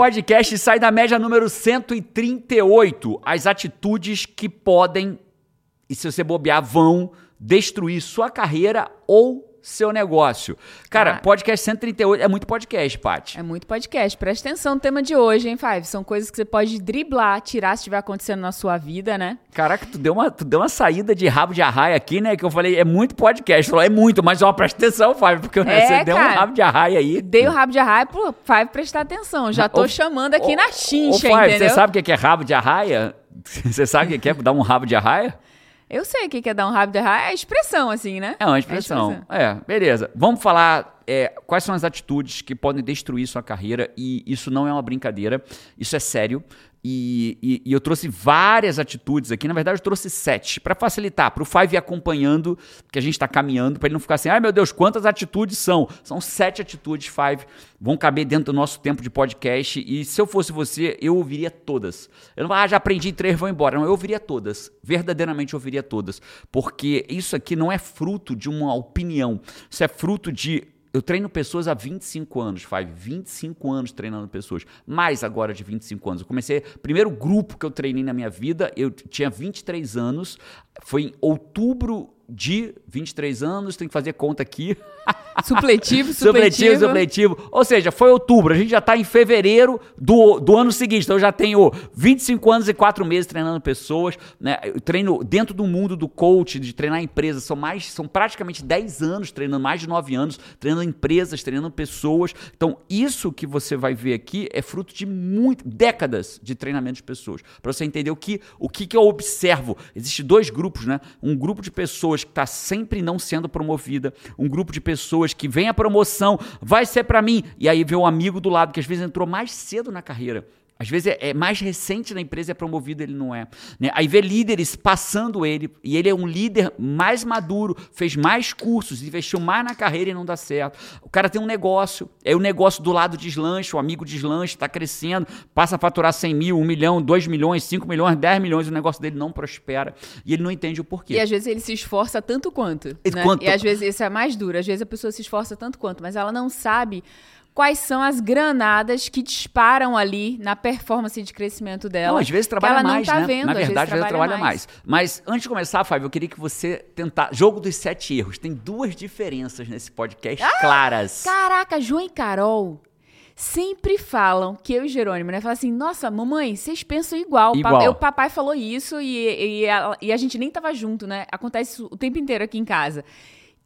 podcast sai da média número 138. As atitudes que podem, e se você bobear, vão destruir sua carreira ou seu negócio. Cara, Ah. podcast 138 é muito podcast, Paty. É muito podcast. Presta atenção no tema de hoje, hein, Five? São coisas que você pode driblar, tirar se estiver acontecendo na sua vida, né? Caraca, tu deu, uma, tu deu uma saída de rabo de arraia aqui, né? Que eu falei, é muito podcast. Falou, é muito, mas ó, presta atenção, Fábio, porque né, É, você deu um cara. rabo de arraia aí. Dei o rabo de arraia pro Five prestar atenção. Já tô Ô, chamando aqui ô, na ô, chincha, Fábio, entendeu? Você sabe o que é rabo de arraia? Você sabe o que é dar um rabo de arraia? Eu sei o que é dar um rabo de arraia. É expressão, assim, né? É uma expressão. É, beleza. Vamos falar é, quais são as atitudes que podem destruir sua carreira. E isso não é uma brincadeira, isso é sério. E, e- e eu trouxe várias atitudes aqui. Na verdade, eu trouxe sete, para facilitar, para o Five ir acompanhando, que a gente está caminhando, para ele não ficar assim, ai meu Deus, quantas atitudes são? São sete atitudes, Five. Vão caber dentro do nosso tempo de podcast. E se eu fosse você, eu ouviria todas. Eu não ah, já aprendi três, vou embora. Não, eu ouviria todas. Verdadeiramente eu ouviria todas. Porque isso aqui não é fruto de uma opinião. Isso é fruto de eu treino pessoas há 25 anos, Five. 25 anos treinando pessoas. Mais agora de 25 anos. Eu comecei. Primeiro grupo que eu treinei na minha vida, eu tinha 23 anos. Foi em outubro de 23 anos. Tem que fazer conta aqui. Supletivo, Supletivo, supletivo. supletivo. Ou seja, foi outubro. A gente já está em fevereiro do, do ano seguinte. Então eu já tenho 25 anos e 4 meses treinando pessoas. Né? Eu treino dentro do mundo do coach, de treinar empresas. São mais, são praticamente 10 anos treinando, mais de 9 anos, treinando empresas, treinando pessoas. Então, isso que você vai ver aqui é fruto de muito, décadas de treinamento de pessoas. Para você entender o que, o que, que eu observo. Existem dois grupos, né? Um grupo de pessoas que está sempre não sendo promovida, um grupo de pessoas que vem a promoção, vai ser para mim, e aí vê um amigo do lado que às vezes entrou mais cedo na carreira. Às vezes é, é mais recente na empresa é promovido, ele não é. né? Aí vê líderes passando ele, e ele é um líder mais maduro, fez mais cursos, investiu mais na carreira e não dá certo. O cara tem um negócio, é o negócio do lado deslancha, o amigo deslancha, está crescendo, passa a faturar 100 mil, 1 milhão, 2 milhões, 5 milhões, 10 milhões, o negócio dele não prospera, e ele não entende o porquê. E às vezes ele se esforça tanto quanto. E né? quanto- E às vezes isso é mais duro. Às vezes a pessoa se esforça tanto quanto, mas ela não sabe quais são as granadas que disparam ali na performance de crescimento dela. Não, às vezes trabalha ela não mais, tá né? vendo, Na verdade, às vezes trabalha mais. Mas antes de começar, Fábio, eu queria que você tentar. Jogo dos sete erros. Tem duas diferenças nesse podcast Ah! claras. Caraca, João e Carol sempre falam que eu e Jerônimo, né? Falam assim, nossa, mamãe, vocês pensam igual. Igual. O papai falou isso e, e, a, e a gente nem tava junto, né? Acontece o tempo inteiro aqui em casa.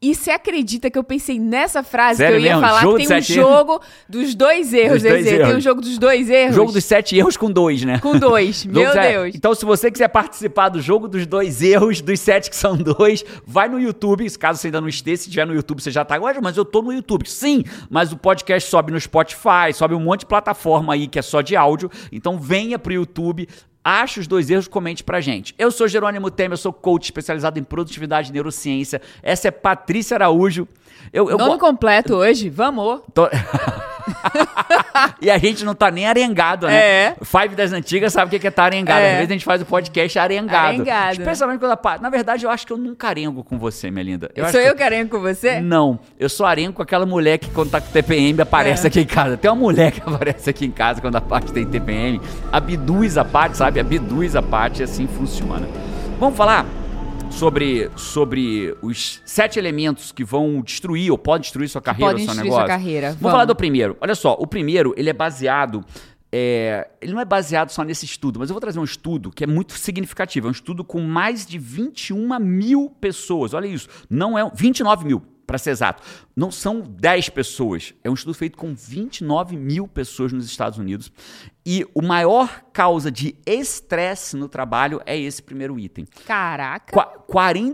E você acredita que eu pensei nessa frase Sério que eu ia mesmo? falar Jogo que tem um sete erros? jogo dos dois erros, Dos dois Zezé. Tem um erros. jogo dos dois erros. Jogo dos sete erros com dois, né? Com dois. Jogo Meu Deus. Então, se você quiser participar do jogo dos dois erros, dos sete que são dois, vai no YouTube. Caso você ainda não esteja, se tiver no YouTube, você já tá agora, mas eu tô no YouTube. Sim, mas o podcast sobe no Spotify, sobe um monte de plataforma aí que é só de áudio. Então, venha pro YouTube. Ache os dois erros, comente pra gente. Eu sou Jerônimo Temer, eu sou coach especializado em produtividade e neurociência. Essa é Patrícia Araújo. Eu, eu Nome completo hoje, vamos. Tô- e a gente não tá nem arengado, né? É. Five das antigas sabe o que que é estar arengado. É. Às vezes a gente faz o podcast arengado. Arengado. Especialmente quando a Na verdade, eu acho que eu nunca arengo com você, minha linda. Eu Sou eu carinho com você? Não, eu só arengo com aquela mulher que quando tá com TPM aparece É. aqui em casa. Tem uma mulher que aparece aqui em casa quando a parte tem TPM, abduz a parte, sabe? Abduz a parte e assim funciona. Vamos falar sobre, sobre os sete elementos que vão destruir ou podem destruir sua carreira, podem seu destruir negócio. sua carreira. Vamos, Vamos. falar do primeiro. Olha só, o primeiro, ele é baseado... é, ele não é baseado só nesse estudo, mas eu vou trazer um estudo que é muito significativo. É um estudo com mais de 21 mil pessoas. Olha isso. Não é 29 mil, para ser exato. Não são 10 pessoas. É um estudo feito com 29 mil pessoas nos Estados Unidos. E o maior causa de estresse no trabalho é esse primeiro item. Caraca. Qua-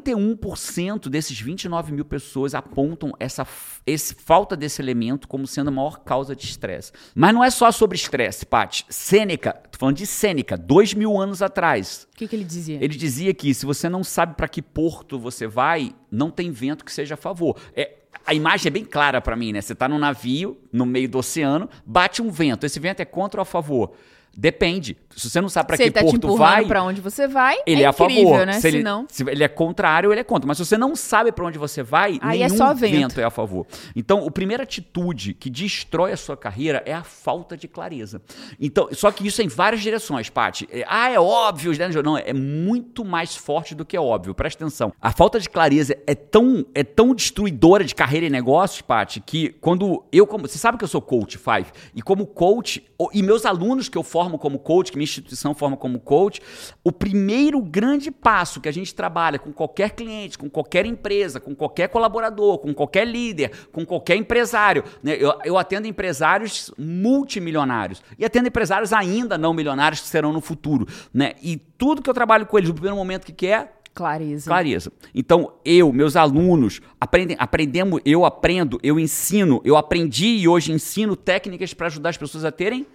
41% desses 29 mil pessoas apontam essa esse, falta desse elemento como sendo a maior causa de estresse. Mas não é só sobre estresse, Paty. Sêneca, tô falando de Sêneca, dois mil anos atrás. O que, que ele dizia? Ele dizia que se você não sabe para que porto você vai, não tem vento que seja a favor. É, a imagem é bem clara para mim, né? Você tá num navio no meio do oceano, bate um vento. Esse vento é contra ou a favor? Depende. Se você não sabe para que tá porto vai, pra onde você vai, ele é, é a incrível, favor. né? Se ele, Senão... se ele é contrário, ele é contra. Mas se você não sabe para onde você vai, Aí é nenhum só vento. é a favor. Então, a primeira atitude que destrói a sua carreira é a falta de clareza. Então, só que isso é em várias direções, Paty. É, ah, é óbvio, né? não, é muito mais forte do que é óbvio. Presta atenção. A falta de clareza é tão, é tão destruidora de carreira e negócios, Paty, que quando eu como, você sabe que eu sou coach, Five, e como coach, e meus alunos que eu formo como coach, que minha instituição forma como coach, o primeiro grande passo que a gente trabalha com qualquer cliente, com qualquer empresa, com qualquer colaborador, com qualquer líder, com qualquer empresário, né? eu, eu atendo empresários multimilionários e atendo empresários ainda não milionários que serão no futuro, né? E tudo que eu trabalho com eles no primeiro momento que que é Clareza. Clareza. Então, eu, meus alunos, aprendem, aprendemos, eu aprendo, eu ensino, eu aprendi e hoje ensino técnicas para ajudar as pessoas a terem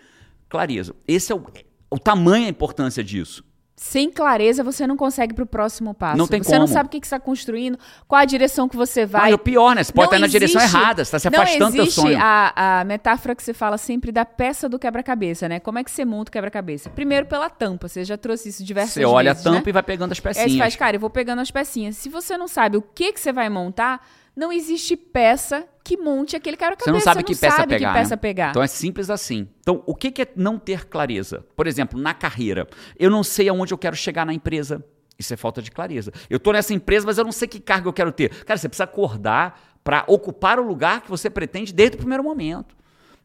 clareza. Esse é o, o tamanho, a importância disso. Sem clareza, você não consegue pro próximo passo. Não tem você não como. sabe o que que você está construindo, qual a direção que você vai. Ah, e o pior, né? Você pode Não estar na direção errada, você está se não afastando do existe sonho. A, a metáfora que você fala sempre da peça do quebra-cabeça, né? Como é que você monta o quebra-cabeça? Primeiro pela tampa, você já trouxe isso diversas Você vezes. olha a né? tampa e vai pegando as Aí você pecinhas. faz, cara, eu vou pegando as pecinhas. Se você não sabe o que, que você vai montar, não existe peça que monte aquele quebra-cabeça. Você não sabe que peça sabe pegar. que peça né? pegar. Então é simples assim. Então, o que que é não ter clareza? Por exemplo, na carreira. Eu não sei aonde eu quero chegar na empresa. Isso é falta de clareza. Eu tô nessa empresa, mas eu não sei que cargo eu quero ter. Cara, você precisa acordar para ocupar o lugar que você pretende desde o primeiro momento.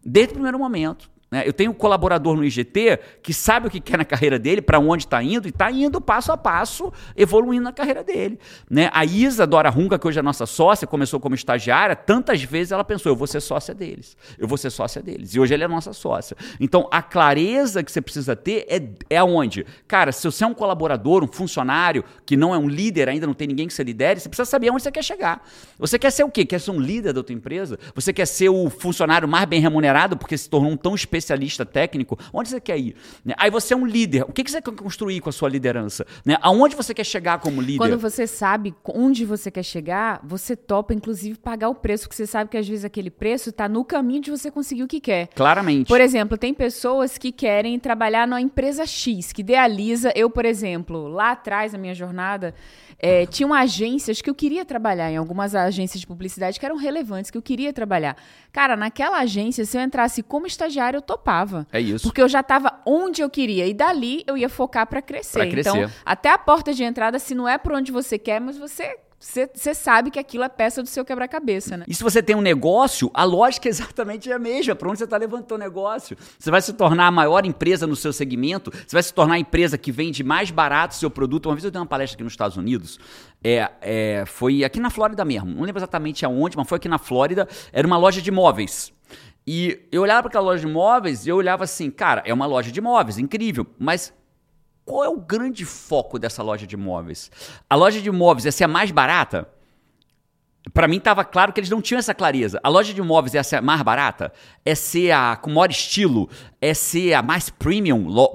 Desde o primeiro momento. Né? Eu tenho um colaborador no IGT que sabe o que quer na carreira dele, para onde está indo, e está indo passo a passo, evoluindo na carreira dele. Né? A Isa Dora Runga, que hoje é nossa sócia, começou como estagiária, tantas vezes ela pensou: eu vou ser sócia deles, eu vou ser sócia deles. E hoje ela é nossa sócia. Então, a clareza que você precisa ter é, é aonde? Cara, se você é um colaborador, um funcionário, que não é um líder, ainda não tem ninguém que você lidere, você precisa saber aonde você quer chegar. Você quer ser o quê? Quer ser um líder da tua empresa? Você quer ser o funcionário mais bem remunerado porque se tornou um tão especialista técnico? Onde você quer ir? Né? Aí você é um líder. O que que você quer construir com a sua liderança? Né? Aonde você quer chegar como líder? Quando você sabe onde você quer chegar, você topa, inclusive, pagar o preço, porque você sabe que às vezes aquele preço está no caminho de você conseguir o que quer. Claramente. Por exemplo, tem pessoas que querem trabalhar numa empresa X, que idealiza. Eu, por exemplo, lá atrás, na minha jornada, eh, tinham agências que eu queria trabalhar, em algumas agências de publicidade que eram relevantes, que eu queria trabalhar. Cara, naquela agência, se eu entrasse como estagiário, eu topava. É isso. Porque eu já estava onde eu queria. E dali eu ia focar para crescer. Pra crescer. Então, até a porta de entrada, se não é por onde você quer, mas você. Você sabe que aquilo é peça do seu quebra-cabeça, né? E se você tem um negócio, a lógica é exatamente a mesma. Para onde você está levantando o negócio? Você vai se tornar a maior empresa no seu segmento, você vai se tornar a empresa que vende mais barato o seu produto. Uma vez eu dei uma palestra aqui nos Estados Unidos, é, é, foi aqui na Flórida mesmo, não lembro exatamente aonde, mas foi aqui na Flórida, era uma loja de móveis. E eu olhava para aquela loja de móveis e eu olhava assim, cara, é uma loja de móveis, incrível, mas qual é o grande foco dessa loja de móveis? A loja de móveis é ser a mais barata? Pra mim estava claro que eles não tinham essa clareza. A loja de móveis é a mais barata? É ser a com maior estilo? É ser a mais premium? Lo-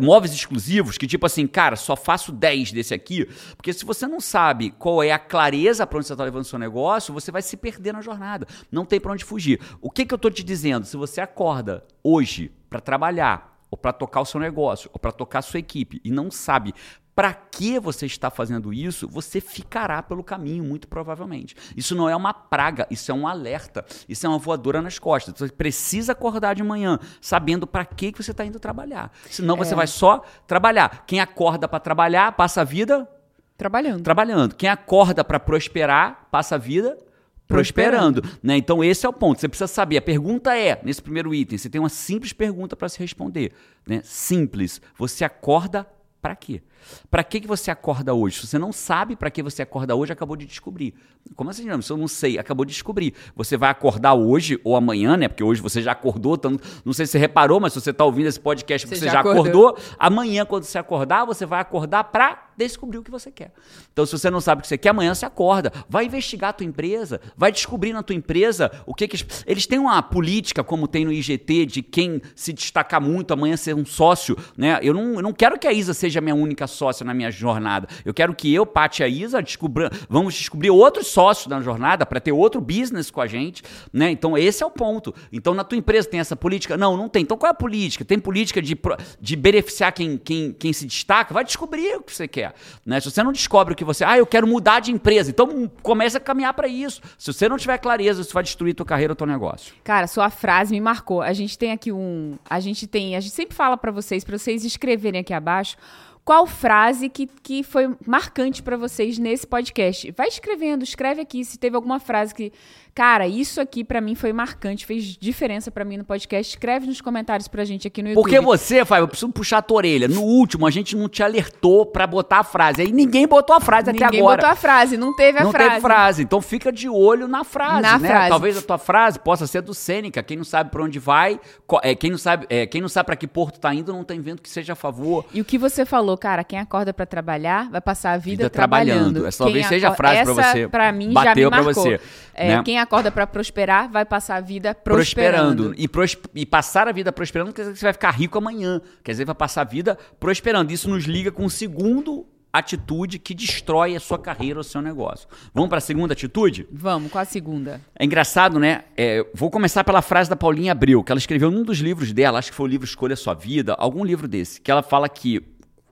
móveis exclusivos? Que tipo assim, cara, só faço 10 desse aqui. Porque se você não sabe qual é a clareza para onde você está levando seu negócio, você vai se perder na jornada. Não tem para onde fugir. O que, que eu tô te dizendo? Se você acorda hoje para trabalhar, ou para tocar o seu negócio, ou para tocar a sua equipe, e não sabe para que você está fazendo isso, você ficará pelo caminho, muito provavelmente. Isso não é uma praga, isso é um alerta, isso é uma voadora nas costas. Você precisa acordar de manhã sabendo para que que você está indo trabalhar. Senão você vai só trabalhar. Quem acorda para trabalhar, passa a vida Trabalhando. trabalhando. Quem acorda para prosperar, passa a vida prosperando. Né? Então, esse é o ponto. Você precisa saber. A pergunta é, nesse primeiro item, você tem uma simples pergunta para se responder. Né? Simples. Você acorda para quê? Para que, que você acorda hoje? Se você não sabe para que você acorda hoje, acabou de descobrir. Como assim, não? Se eu não sei, acabou de descobrir. Você vai acordar hoje ou amanhã, né? Porque hoje você já acordou, então, não sei se você reparou, mas se você está ouvindo esse podcast, Você você, já já acordou. acordou. Amanhã, quando você acordar, você vai acordar para descobrir o que você quer. Então, se você não sabe o que você quer, amanhã você acorda. Vai investigar a tua empresa, vai descobrir na tua empresa o que, que eles têm uma política, como tem no IGT, de quem se destacar muito amanhã ser um sócio. Né? Eu, não, eu não quero que a Isa seja a minha única sócia na minha jornada. Eu quero que eu, Paty e a Isa, descubra, vamos descobrir outros sócios na jornada para ter outro business com a gente. Né? Então, esse é o ponto. Então, na tua empresa tem essa política? Não, não tem. Então, qual é a política? Tem política de, de beneficiar quem, quem, quem se destaca? Vai descobrir o que você quer. Né? Se você não descobre o que você. Ah, eu quero mudar de empresa. Então, comece a caminhar para isso. Se você não tiver clareza, isso vai destruir tua carreira teu negócio. Cara, sua frase me marcou. A gente tem aqui um. A gente tem. A gente sempre fala para vocês, para vocês escreverem aqui abaixo qual frase que, que foi marcante para vocês nesse podcast. Vai escrevendo, escreve aqui se teve alguma frase que Cara, isso aqui para mim foi marcante, fez diferença para mim no podcast. Escreve nos comentários pra gente aqui no YouTube. Porque você, Fábio, eu preciso puxar a tua orelha. No último, a gente não te alertou para botar a frase. Aí ninguém botou a frase ninguém até agora. Ninguém botou a frase, não teve a não frase. Não teve frase. Então fica de olho na frase, na né? Frase. Talvez a tua frase possa ser do Sêneca. Quem não sabe para onde vai, é, quem não sabe, é, quem não sabe para que porto tá indo, não tem vento que seja a favor. E o que você falou, cara, quem acorda para trabalhar vai passar a vida, vida trabalhando. trabalhando. Essa talvez seja a frase para você. Pra mim Bateu já me marcou. Você, é, né? Quem acorda para prosperar vai passar a vida prosperando. prosperando. E, pros, e passar a vida prosperando quer dizer que você vai ficar rico amanhã. Quer dizer, vai passar a vida prosperando. Isso nos liga com o segundo atitude que destrói a sua carreira ou seu negócio. Vamos para a segunda atitude? Vamos, qual a segunda? É engraçado, né? É, vou começar pela frase da Paulinha Abreu, que ela escreveu num dos livros dela, acho que foi o livro Escolha Sua Vida, algum livro desse, que ela fala que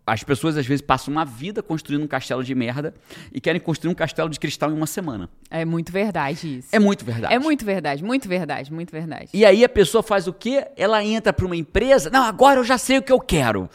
as pessoas às vezes passam uma vida construindo um castelo de merda e querem construir um castelo de cristal em uma semana. É muito verdade isso. É muito verdade. É muito verdade, muito verdade, muito verdade. E aí a pessoa faz o quê? Ela entra para uma empresa, não, agora eu já sei o que eu quero.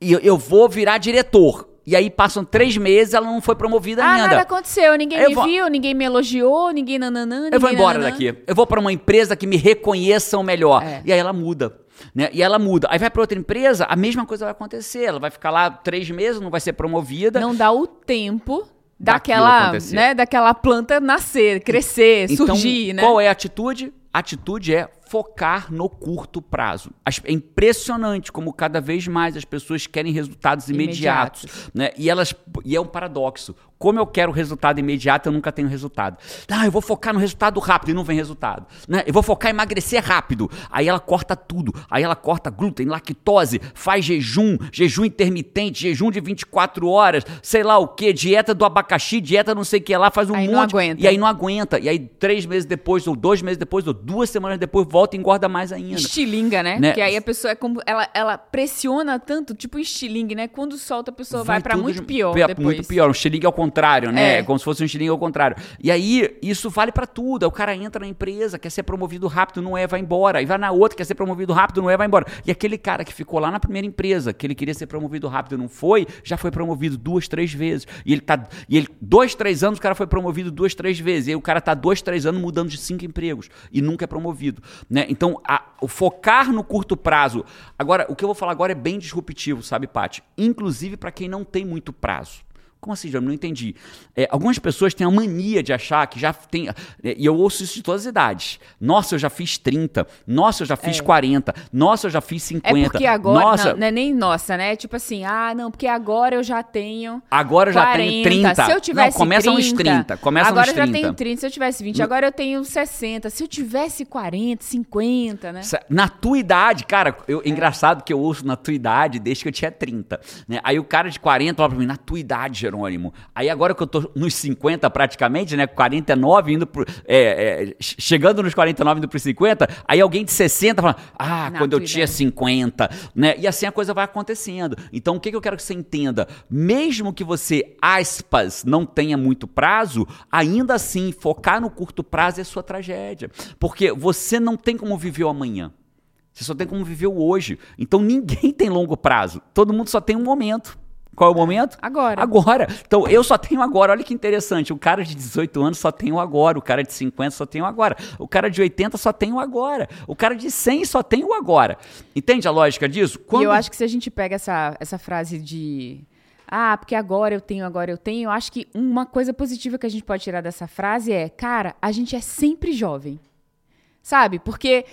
E eu, vou virar diretor. E aí passam três meses, ela não foi promovida ah, ainda. nada aconteceu, ninguém eu me vou... viu, ninguém me elogiou, ninguém nananã, ninguém Eu vou embora nananã. daqui. Eu vou para uma empresa que me reconheçam melhor. É. E aí ela muda. Né? E ela muda. Aí vai para outra empresa, a mesma coisa vai acontecer. Ela vai ficar lá três meses, não vai ser promovida. Não dá o tempo daquela, né, daquela planta nascer, crescer, então, surgir, né? Qual é a atitude? A atitude é focar no curto prazo. É impressionante como cada vez mais as pessoas querem resultados imediatos, imediatos. né? E elas e é um paradoxo. Como eu quero resultado imediato, eu nunca tenho resultado. Ah, eu vou focar no resultado rápido e não vem resultado. Né? Eu vou focar em emagrecer rápido. Aí ela corta tudo. Aí ela corta glúten, lactose, faz jejum, jejum intermitente, jejum de 24 horas, sei lá o que, dieta do abacaxi, dieta não sei o que lá, faz um aí monte. E aí não aguenta. E aí três meses depois, ou dois meses depois, ou duas semanas depois, volta e engorda mais ainda. Estilinga, né? né? Porque aí a pessoa é como. Ela, ela pressiona tanto, tipo estilingue, né? Quando solta, a pessoa vai, vai para muito pior. Depois. Muito pior. Um estilingue ao contrário, né? É. Como se fosse um estilingue ao contrário. E aí, isso vale para tudo. Aí o cara entra na empresa, quer ser promovido rápido, não é, vai embora. Aí vai na outra, quer ser promovido rápido, não é, vai embora. E aquele cara que ficou lá na primeira empresa, que ele queria ser promovido rápido, não foi, já foi promovido duas, três vezes. E ele tá. E ele, dois, três anos, o cara foi promovido duas, três vezes. E aí o cara tá dois, três anos mudando de cinco empregos. E nunca é promovido. Né? Então, a, o focar no curto prazo. Agora, o que eu vou falar agora é bem disruptivo, sabe, Paty? Inclusive para quem não tem muito prazo. Como assim, Jânio? Não entendi. É, algumas pessoas têm a mania de achar que já tem. É, e eu ouço isso de todas as idades. Nossa, eu já fiz 30. Nossa, eu já fiz é. 40. Nossa, eu já fiz 50. É porque agora. Nossa, não, não é nem nossa, né? Tipo assim, ah, não, porque agora eu já tenho. Agora eu já 40. tenho 30. Se eu tivesse. Não, começa 30, uns 30. Começa agora uns 30. eu já tenho 30. Se eu tivesse 20, agora eu tenho 60. Se eu tivesse 40, 50, né? Na tua idade, cara, eu, é. engraçado que eu ouço na tua idade desde que eu tinha 30. Né? Aí o cara de 40 fala pra mim, na tua idade, Jerônimo. Aí agora que eu tô nos 50 praticamente, né? 49 indo pro. É, é, chegando nos 49 indo pro 50, aí alguém de 60 fala, ah, quando eu tinha 50, né? E assim a coisa vai acontecendo. Então o que, que eu quero que você entenda? Mesmo que você, aspas, não tenha muito prazo, ainda assim, focar no curto prazo é sua tragédia. Porque você não tem como viver o amanhã. Você só tem como viver o hoje. Então ninguém tem longo prazo. Todo mundo só tem um momento. Qual é o momento? Agora. Agora. Então, eu só tenho agora. Olha que interessante. O cara de 18 anos só tem o agora. O cara de 50 só tem o agora. O cara de 80 só tem o agora. O cara de 100 só tem o agora. Entende a lógica disso? Quando... E eu acho que se a gente pega essa, essa frase de. Ah, porque agora eu tenho, agora eu tenho. Eu acho que uma coisa positiva que a gente pode tirar dessa frase é: cara, a gente é sempre jovem. Sabe? Porque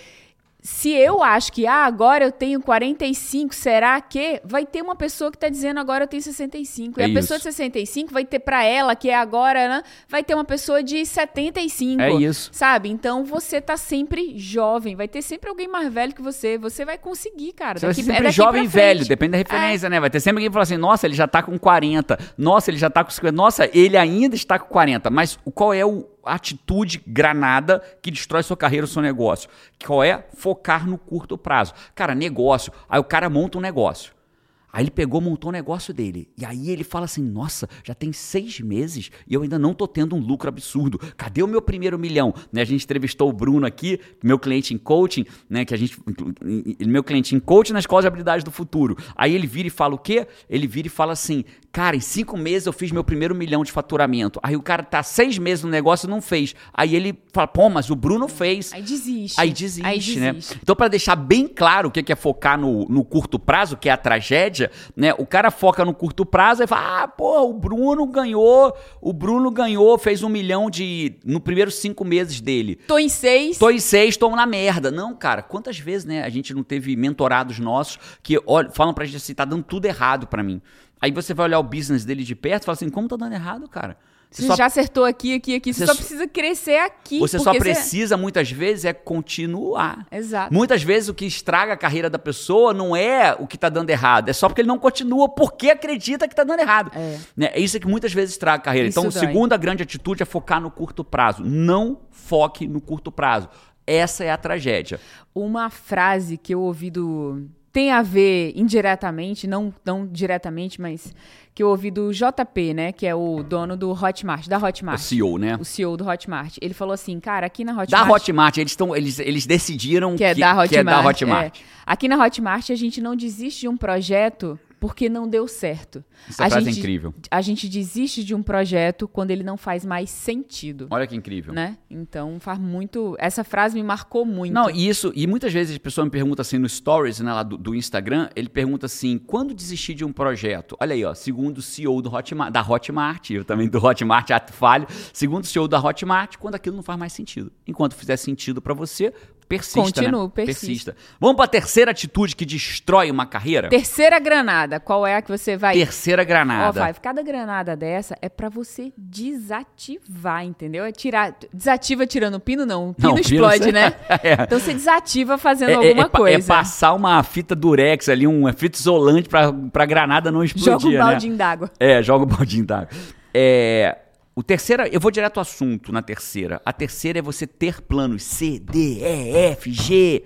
se eu acho que ah, agora eu tenho 45, será que vai ter uma pessoa que está dizendo agora eu tenho 65. É e a pessoa isso. de 65 vai ter para ela que é agora, né? Vai ter uma pessoa de 75. É isso. Sabe? Então você tá sempre jovem, vai ter sempre alguém mais velho que você, você vai conseguir, cara. Você vai Daqui- é sempre daqui jovem e velho, depende da referência, né? Vai ter sempre alguém que fala assim, nossa, ele já tá com 40, nossa, ele já tá com 50, nossa, ele ainda está com 40. Mas o- qual é o- atitude granada que destrói sua carreira, o seu negócio? Qual é? Focar no curto prazo. Cara, negócio. Aí o cara monta um negócio. Aí ele pegou, montou um negócio dele. E aí ele fala assim: Nossa, já tem seis meses e eu ainda não tô tendo um lucro absurdo. Cadê o meu primeiro milhão? Né, a gente entrevistou o Bruno aqui, meu cliente em coaching, né? Que a gente. Meu cliente em coaching na escola de habilidades do futuro. Aí ele vira e fala o quê? Ele vira e fala assim: Cara, em cinco meses eu fiz meu primeiro milhão de faturamento. Aí o cara tá seis meses no negócio e não fez. Aí ele fala: Pô, mas o Bruno fez. Aí desiste. Aí desiste, Aí né? desiste. Então, para deixar bem claro o que é focar no, no curto prazo, que é a tragédia, né? O cara foca no curto prazo e fala: ah, pô, o Bruno ganhou, o Bruno ganhou, fez um milhão de. no primeiros cinco meses dele. Tô em seis. Tô em seis, tô na merda. Não, cara, quantas vezes, né, a gente não teve mentorados nossos que olham, falam pra gente assim, tá dando tudo errado pra mim. Aí você vai olhar o business dele de perto e fala assim, como tá dando errado, cara? Você já acertou aqui, aqui, aqui. Você, Você só só- precisa crescer aqui. Você só precisa, muitas vezes, é continuar. Exato. Muitas vezes o que estraga a carreira da pessoa não é o que tá dando errado, é só porque ele não continua porque acredita que tá dando errado. É. Né? É isso que muitas vezes estraga a carreira. Isso então, dói. segunda grande atitude é focar no curto prazo. Não foque no curto prazo. Essa é a tragédia. Uma frase que eu ouvi do. Tem a ver indiretamente, não, não diretamente, mas que eu ouvi do JP, né? Que é o dono do Hotmart, da O Hotmart. CEO, né? O CEO do Hotmart. Ele falou assim, cara, aqui na Hotmart. Da Hotmart, eles, tão, eles, eles decidiram que é da Hotmart. que é da Hotmart. é. Aqui na Hotmart a gente não desiste de um projeto porque não deu certo. Essa a frase é gente, incrível. A gente desiste de um projeto quando ele não faz mais sentido, Olha que incrível. né? Então faz muito. Essa frase me marcou muito. Não, e isso, e muitas vezes a pessoa me pergunta assim no stories, né, lá do, do Instagram, ele pergunta assim, quando desistir de um projeto? Olha aí, ó, segundo o CEO do Hotmart, da Hotmart, eu também do Hotmart ato falho, segundo o CEO da Hotmart, quando aquilo não faz mais sentido. Enquanto fizer sentido pra você, persista, Continue, né? persista. Vamos pra terceira atitude que destrói uma carreira? Terceira granada, qual é a que você vai. Terceira Ó, granada. Five, cada granada dessa é pra você desativar, entendeu? É tirar. Desativa tirando o pino, não. O pino Não, pino explode, você- né? É. Então você desativa fazendo É, é- alguma é pa- coisa. é passar uma fita durex ali, uma fita isolante pra, pra granada não explodir, Joga um né? baldinho d'água. É, joga o baldinho d'água. É, o terceira, eu vou direto ao assunto na terceira. A terceira é você ter planos C, D, E, F, G.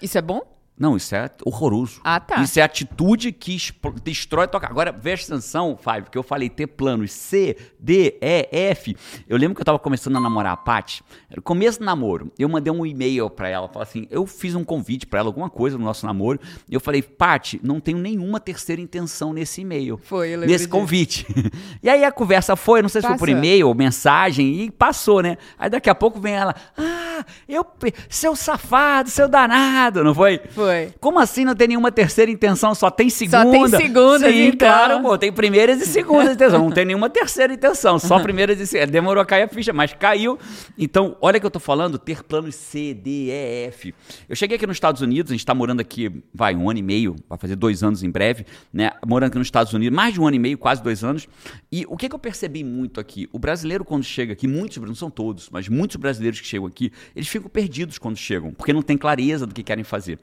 Isso é bom? Não, isso é horroroso. Ah, tá. Isso é atitude que destrói tua. Agora, presta atenção, Five, porque eu falei ter planos C, D, E, F. Eu lembro que eu tava começando a namorar a Paty. Começo do namoro. Eu mandei um e-mail pra ela. Falei assim, eu fiz um convite pra ela, alguma coisa no nosso namoro. E eu falei, Paty, não tenho nenhuma terceira intenção nesse e-mail. Foi, eu lembro Nesse disso. convite. e aí a conversa foi, não sei se foi por e-mail ou mensagem, e passou, né? Aí daqui a pouco vem ela, ah, eu, seu safado, seu danado, não foi? Foi. Como assim não tem nenhuma terceira intenção? Só tem segunda? Só tem segundas, Sim, então. claro, pô. Tem primeiras e segundas intenções. Não tem nenhuma terceira intenção. Só primeiras e segundas. Demorou a cair a ficha, mas caiu. Então, olha que eu tô falando, ter planos C, D, E, F. Eu cheguei aqui nos Estados Unidos, a gente tá morando aqui, vai, um ano e meio, vai fazer dois anos em breve, né? Morando aqui nos Estados Unidos, mais de um ano e meio, quase dois anos. E o que, que eu percebi muito aqui? O brasileiro, quando chega aqui, muitos, não são todos, mas muitos brasileiros que chegam aqui, eles ficam perdidos quando chegam, porque não tem clareza do que querem fazer.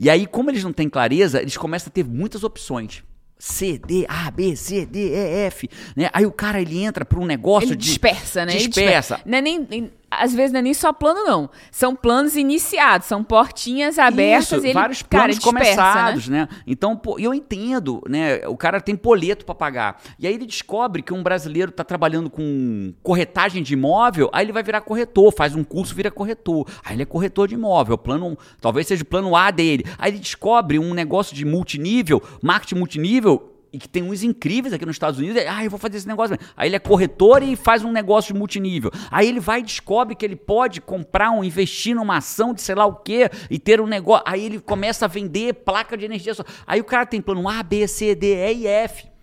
E aí, como eles não têm clareza, eles começam a ter muitas opções. C, D, A, B, C, D, E, F. Né? Aí o cara ele entra para um negócio Ele de. dispersa, né? Ele Dispersa. Não é nem- às vezes não é nem só plano, não. São planos iniciados, são portinhas abertas. Isso, e ele, vários cara, planos dispersa, começados, né? Então, pô, eu entendo, né? O cara tem boleto pra pagar. E aí ele descobre que um brasileiro tá trabalhando com corretagem de imóvel, aí ele vai virar corretor, faz um curso, vira corretor. Aí ele é corretor de imóvel, plano, talvez seja o plano A dele. Aí ele descobre um negócio de multinível, marketing multinível, e que tem uns incríveis aqui nos Estados Unidos. Ah, eu vou fazer esse negócio. Aí ele é corretor e faz um negócio de multinível. Aí ele vai e descobre que ele pode comprar um, investir numa ação de sei lá o quê e ter um negócio. Aí ele começa a vender placa de energia. solar. Aí o cara tem plano A, B, C, D, E e F.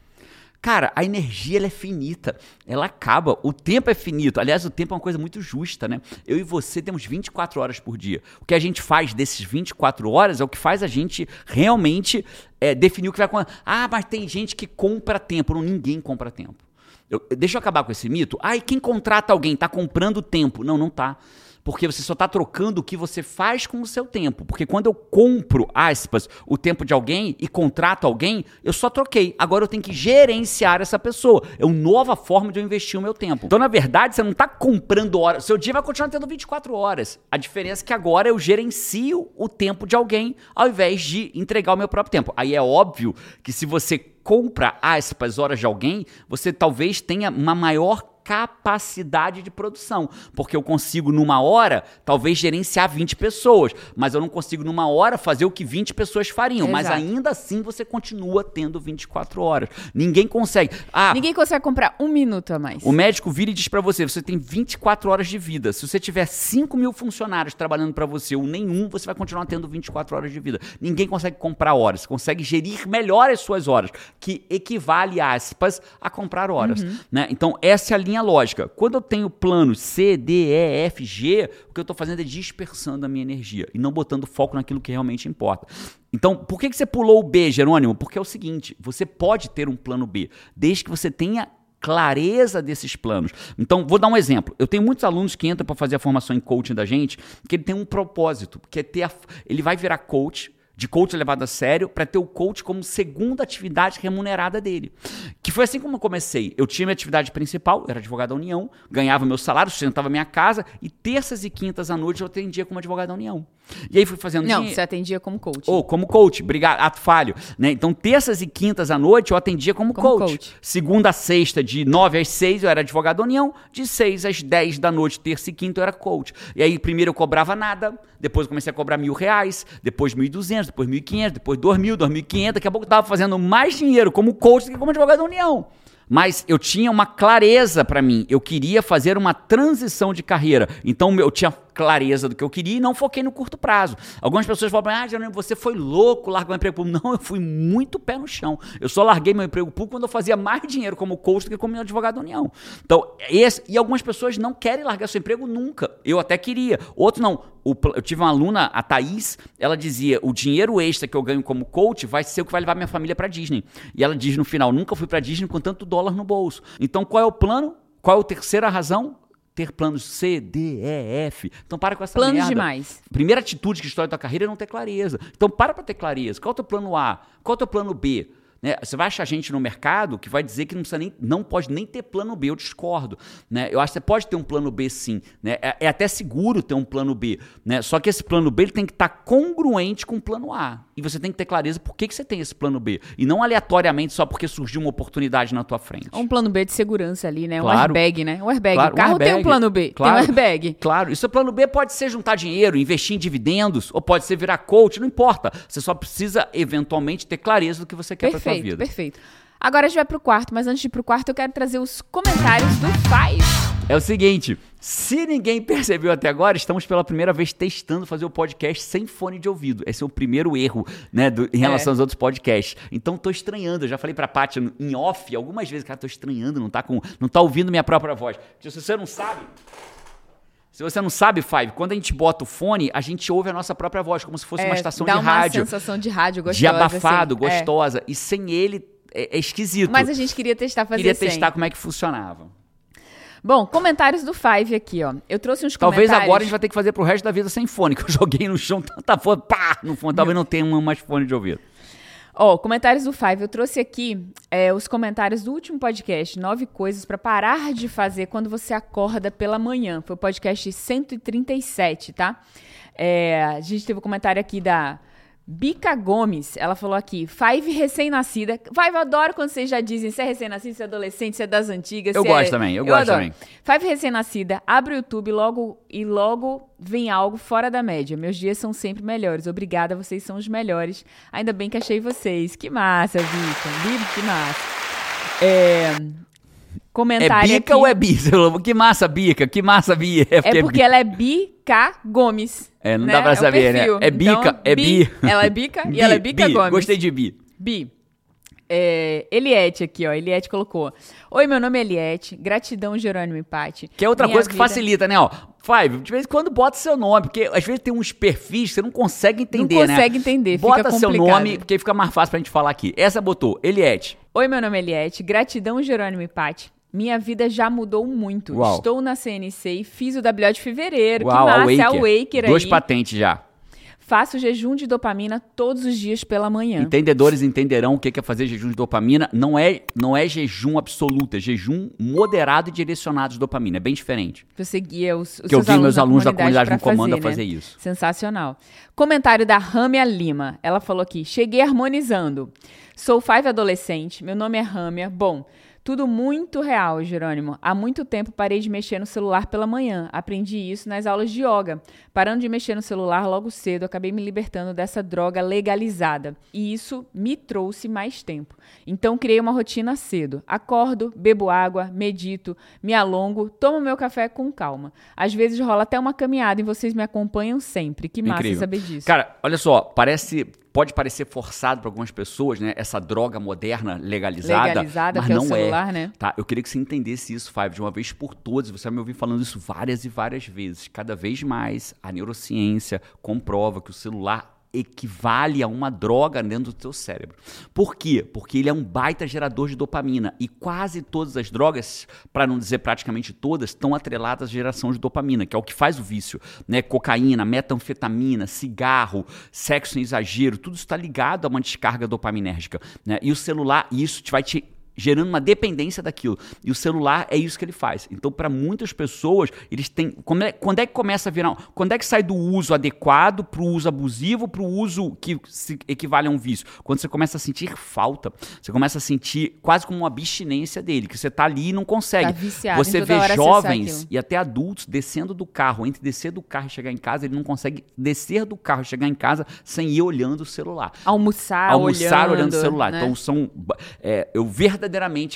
Cara, a energia ela é finita, ela acaba, o tempo é finito. Aliás, o tempo é uma coisa muito justa, né? Eu e você temos 24 horas por dia. O que a gente faz desses 24 horas é o que faz a gente realmente é, definir o que vai acontecer. Ah, mas tem gente que compra tempo. Não, ninguém compra tempo. Eu, deixa eu acabar com esse mito. Ah, e quem contrata alguém está comprando tempo? Não, não tá porque você só está trocando o que você faz com o seu tempo. Porque quando eu compro, aspas, o tempo de alguém e contrato alguém, eu só troquei. Agora eu tenho que gerenciar essa pessoa. É uma nova forma de eu investir o meu tempo. Então, na verdade, você não está comprando horas. Seu dia vai continuar tendo 24 horas. A diferença é que agora eu gerencio o tempo de alguém ao invés de entregar o meu próprio tempo. Aí é óbvio que se você compra aspas horas de alguém, você talvez tenha uma maior capacidade de produção. Porque eu consigo, numa hora, talvez gerenciar 20 pessoas, mas eu não consigo, numa hora, fazer o que 20 pessoas fariam. Exato. Mas ainda assim você continua tendo 24 horas. Ninguém consegue. Ah, Ninguém consegue comprar um minuto a mais. O médico vira e diz para você: você tem 24 horas de vida. Se você tiver 5 mil funcionários trabalhando para você ou nenhum, você vai continuar tendo 24 horas de vida. Ninguém consegue comprar horas. Você consegue gerir melhor as suas horas, que equivale, aspas, a comprar horas. Uhum. Né? Então, essa é a linha minha lógica. Quando eu tenho planos C, D, E, F, G, o que eu estou fazendo é dispersando a minha energia e não botando foco naquilo que realmente importa. Então, por que, que você pulou o B, Jerônimo? Porque é o seguinte: você pode ter um plano B, desde que você tenha clareza desses planos. Então, vou dar um exemplo. Eu tenho muitos alunos que entram para fazer a formação em coaching da gente, que ele tem um propósito, que é ter a, ele vai virar coach de coach levado a sério para ter o coach como segunda atividade remunerada dele. Que foi assim como eu comecei. Eu tinha minha atividade principal, era advogado da União, ganhava meu salário, sustentava minha casa e terças e quintas à noite eu atendia como advogado da União. E aí fui fazendo Não, dinheiro. você atendia como coach. Ou como coach, obrigado, ato falho, né? Então terças e quintas à noite eu atendia como, como coach. coach. Segunda a sexta de 9 às 6 eu era advogado da União, de 6 às 10 da noite, terça e quinta eu era coach. E aí primeiro eu cobrava nada, depois comecei a cobrar mil reais, depois mil e duzentos, depois mil e quinhentos, depois dois mil, dois mil e quinhentos. Daqui a pouco eu estava fazendo mais dinheiro como coach do que como advogado da União. Mas eu tinha uma clareza para mim. Eu queria fazer uma transição de carreira. Então eu tinha clareza do que eu queria e não foquei no curto prazo. Algumas pessoas falam, ah, Jerônimo, você foi louco, largou o emprego público. Não, eu fui muito pé no chão. Eu só larguei meu emprego público quando eu fazia mais dinheiro como coach do que como advogado da União. Então, esse, e algumas pessoas não querem largar seu emprego nunca. Eu até queria. Outros não. O, eu tive uma aluna, a Thaís, ela dizia, o dinheiro extra que eu ganho como coach vai ser o que vai levar minha família para Disney. E ela diz no final, nunca fui para Disney com tanto dólar no bolso. Então, qual é o plano? Qual é a terceira razão? Ter planos C, D, E, F. Então para com essa planos merda. demais. Primeira atitude que destrói a tua carreira é não ter clareza. Então para para ter clareza. Qual é o teu plano A? Qual é o teu plano B? Né? Você vai achar gente no mercado que vai dizer que não, precisa nem, não pode nem ter plano B. Eu discordo. Né? Eu acho que você pode ter um plano B sim. Né? É, é, até seguro ter um plano B. Né? Só que esse plano B ele tem que estar tá congruente com o plano A. E você tem que ter clareza por que, que você tem esse plano B. E não aleatoriamente só porque surgiu uma oportunidade na tua frente. Um plano B de segurança ali, né? Claro. Um airbag, né? Um airbag. Claro, o carro um airbag. tem um plano B. Claro, tem um airbag. Claro. E seu plano B pode ser juntar dinheiro, investir em dividendos, ou pode ser virar coach, não importa. Você só precisa, eventualmente, ter clareza do que você quer para sua vida. Perfeito, perfeito. Agora a gente vai pro quarto, mas antes de ir pro quarto, eu quero trazer os comentários do Five. É o seguinte, se ninguém percebeu até agora, estamos pela primeira vez testando fazer o podcast sem fone de ouvido. Esse é o primeiro erro, né, do, em relação é. aos outros podcasts. Então tô estranhando, eu já falei pra Paty em off algumas vezes, cara, tô estranhando, não tá com, não tá ouvindo minha própria voz. Se você não sabe, se você não sabe, Five, quando a gente bota o fone, a gente ouve a nossa própria voz, como se fosse é, uma estação de rádio. Dá uma sensação de rádio gostosa. De abafado, assim. gostosa. É. E sem ele é, é, esquisito. Mas a gente queria testar fazer Queria testar como é que funcionava. Bom, comentários do Five aqui, ó. Eu trouxe uns Talvez comentários. Talvez agora a gente vai ter que fazer pro resto da vida sem fone, que eu joguei no chão tanta fone, pá, no fone. Talvez não tenha mais fone de ouvido. Ó, comentários do Five. Eu trouxe aqui é, os comentários do último podcast, Nove Coisas para Parar de Fazer Quando Você Acorda pela Manhã. Foi o podcast 137, tá? É, a gente teve um comentário aqui da Bica Gomes, ela falou aqui, Five recém-nascida. Five, eu adoro quando vocês já dizem se é recém-nascido, se é adolescente, se é das antigas. Eu gosto é... também, eu, eu gosto adoro. também. Five recém-nascida, abre o YouTube logo e logo vem algo fora da média. Meus dias são sempre melhores. Obrigada, vocês são os melhores. Ainda bem que achei vocês. Que massa, Bica. Que massa. É, comentário. É bica aqui. ou é bi? Que massa, bica, que massa, bi. É porque, é porque é ela é bica Gomes. É, não né? dá pra é saber, né? É bica, então, é bi. Ela é bica e ela é bica bi, Gomes. Gostei de bi. Bi. É, Eliette aqui, ó. Eliette colocou. Oi, meu nome é Eliette. Gratidão, Jerônimo e Pati. Que é outra Minha coisa que vida- facilita, né? Ó, Five, de vez em quando bota seu nome, porque às vezes tem uns perfis que você não consegue entender, né? consegue entender, fica Bota seu complicado. nome, porque fica mais fácil pra gente falar aqui. Essa botou, Eliette. Oi, meu nome é Eliette. Gratidão, Jerônimo e Pati. Minha vida já mudou muito. Uau. Estou na CNC e fiz o WO de fevereiro. Uau, que a massa, é a Waker. Waker Duas aí. patentes já. Faço jejum de dopamina todos os dias pela manhã. Entendedores entenderão o que é fazer jejum de dopamina. Não é, não é jejum absoluto, é jejum moderado e direcionado de dopamina. É bem diferente. Você guia os, os Que eu guio meus alunos da comunidade pra no comando a né? fazer isso. Sensacional. Comentário da Râmia Lima. Ela falou aqui: cheguei harmonizando. Sou five adolescente, meu nome é Râmia. Bom, tudo muito real, Jerônimo. Há muito tempo parei de mexer no celular pela manhã. Aprendi isso nas aulas de yoga. Parando de mexer no celular logo cedo, acabei me libertando dessa droga legalizada. E isso me trouxe mais tempo. Então criei uma rotina cedo. Acordo, bebo água, medito, me alongo, tomo meu café com calma. Às vezes rola até uma caminhada e vocês me acompanham sempre. Que massa Incrível. saber disso. Cara, olha só, parece. Pode parecer forçado para algumas pessoas, né? Essa droga moderna legalizada. Legalizada, mas que é o não celular, né? Tá, eu queria que você entendesse isso, Five, de uma vez por todas. Você vai me ouvir falando isso várias e várias vezes. Cada vez mais a neurociência comprova que o celular equivale a uma droga dentro do teu cérebro. Por quê? Porque ele é um baita gerador de dopamina e quase todas as drogas, para não dizer praticamente todas, estão atreladas à geração de dopamina, que é o que faz o vício, né? Cocaína, metanfetamina, cigarro, sexo em exagero, tudo está ligado a uma descarga dopaminérgica, né? E o celular, isso vai te gerando uma dependência daquilo. E o celular é isso que ele faz. Então, para muitas pessoas, eles têm. Quando é, quando é que começa a virar. Quando é que sai do uso adequado para o uso abusivo, para o uso que se equivale a um vício? Quando você começa a sentir falta. Você começa a sentir quase como uma abstinência dele, que você tá ali e não consegue. Tá viciado você vê jovens e até adultos descendo do carro. Entre descer do carro e chegar em casa, ele não consegue descer do carro e chegar em casa sem ir olhando o celular Almoçar, almoçar olhando, olhando o celular. né? Então são. é, eu verdadeiramente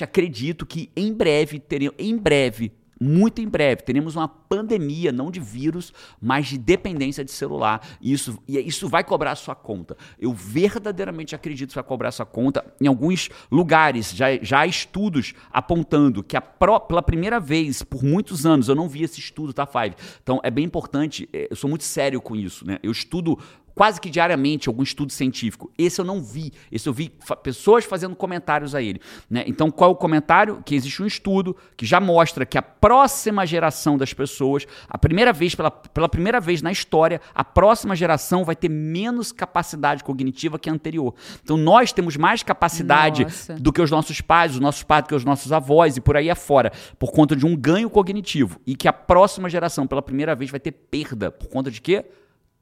acredito que em breve teremos. Em breve. Muito em breve teremos uma pandemia, não de vírus, mas de dependência de celular. E isso, e isso vai cobrar a sua conta. Eu verdadeiramente acredito que vai cobrar a sua conta. Em alguns lugares já, já há estudos apontando que a pró- pela primeira vez, por muitos anos, eu não vi esse estudo, tá, Five? Então é bem importante, é, eu sou muito sério com isso, né? Eu estudo quase que diariamente algum estudo científico. Esse eu não vi. Esse eu vi fa- pessoas fazendo comentários a ele. né? Então, qual é o comentário? Que existe um estudo que já mostra que a próxima geração das pessoas, a primeira vez, pela, pela primeira vez na história, a próxima geração vai ter menos capacidade cognitiva que a anterior. Então, nós temos mais capacidade Nossa. do que os nossos pais, os nossos pais do que os nossos avós e por aí afora, por conta de um ganho cognitivo. E que a próxima geração, pela primeira vez, vai ter perda. Por conta de quê?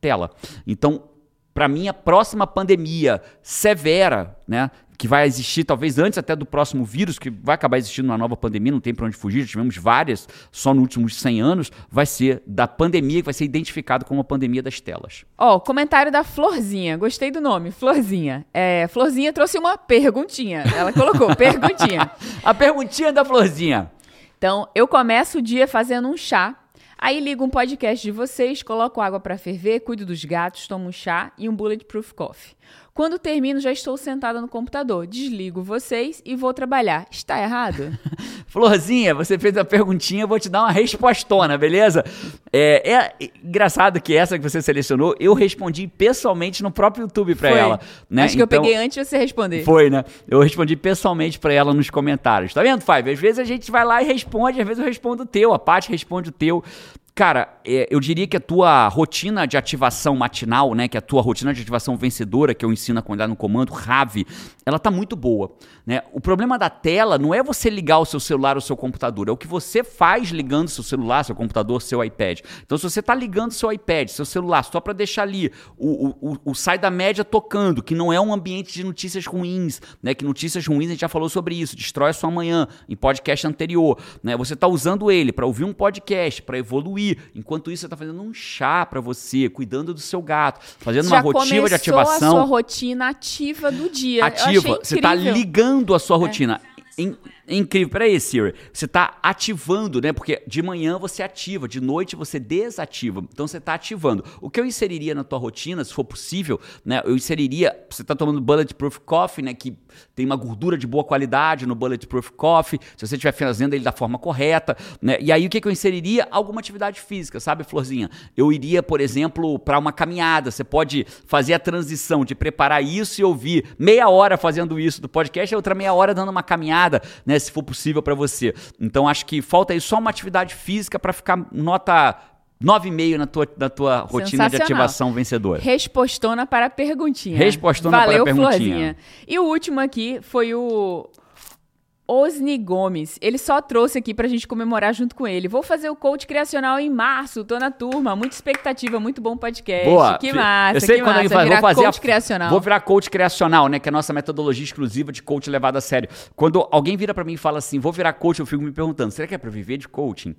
Tela. Então, para mim, a próxima pandemia severa, né? Que vai existir talvez antes até do próximo vírus, que vai acabar existindo uma nova pandemia, não tem para onde fugir, já tivemos várias só nos últimos 100 anos, vai ser da pandemia que vai ser identificado como a pandemia das telas. Ó, comentário da Florzinha. Gostei do nome, Florzinha. É, Florzinha trouxe uma perguntinha. Ela colocou, perguntinha. A perguntinha da Florzinha. Então, eu começo o dia fazendo um chá. Aí ligo um podcast de vocês, coloco água pra ferver, cuido dos gatos, tomo um chá e um bulletproof coffee. Quando termino, já estou sentada no computador. Desligo vocês e vou trabalhar. Está errado? Florzinha, você fez a perguntinha, eu vou te dar uma respostona, beleza? É, é engraçado que essa que você selecionou, eu respondi pessoalmente no próprio YouTube Foi. ela. Né? Acho que eu Então- peguei antes de você responder. Foi, né? Eu respondi pessoalmente pra ela nos comentários. Tá vendo, Five? Às vezes a gente vai lá e responde, às vezes eu respondo o teu, a Paty responde o teu. Cara, é, eu diria que a tua rotina de ativação matinal, né, que é a tua rotina de ativação vencedora, que eu ensino a comunidade no comando, RAVE, ela tá muito boa, né? O problema da tela não é você ligar o seu celular ou o seu computador, é o que você faz ligando seu celular, seu computador, seu iPad. Então, se você tá ligando seu iPad, seu celular, só para deixar ali o, o, o, o sai da média tocando, que não é um ambiente de notícias ruins, né? Que notícias ruins a gente já falou sobre isso, destrói a sua manhã, em podcast anterior, né? Você tá usando ele para ouvir um podcast, para evoluir, enquanto isso você tá fazendo um chá para você, cuidando do seu gato, fazendo Já uma rotina de começou a ativação sua rotina ativa do dia. Ativa. Você tá incrível. ligando a sua rotina. In- incrível. Peraí, Siri. Você está ativando, né? Porque de manhã você ativa, de noite você desativa. Então você está ativando. O que eu inseriria na tua rotina, se for possível, né? Eu inseriria. Você está tomando Bulletproof Coffee, né? Que tem uma gordura de boa qualidade no Bulletproof Coffee. Se você estiver fazendo ele da forma correta, né? E aí o que, que eu inseriria? Alguma atividade física, sabe, Florzinha? Eu iria, por exemplo, para uma caminhada. Você pode fazer a transição de preparar isso e ouvir meia hora fazendo isso do podcast e outra meia hora dando uma caminhada, né? Se for possível para você. Então acho que falta aí só uma atividade física para ficar nota 9,5 na tua, na tua rotina de ativação vencedora. Respostona para a perguntinha. Respostona Valeu, para a perguntinha. Florzinha. E o último aqui foi o Osni Gomes. Ele só trouxe aqui pra gente comemorar junto com ele. Vou fazer o coach criacional em março, tô na turma. Muita expectativa, muito bom podcast. Boa. Que massa, Eu sei que quando massa. ele faz, Virar vou fazer coach a- criacional. Vou virar coach criacional, né? Que é a nossa metodologia exclusiva de coach levado a sério. Quando alguém vira pra mim e fala assim, vou virar coach, eu fico me perguntando, será que é pra viver de coaching?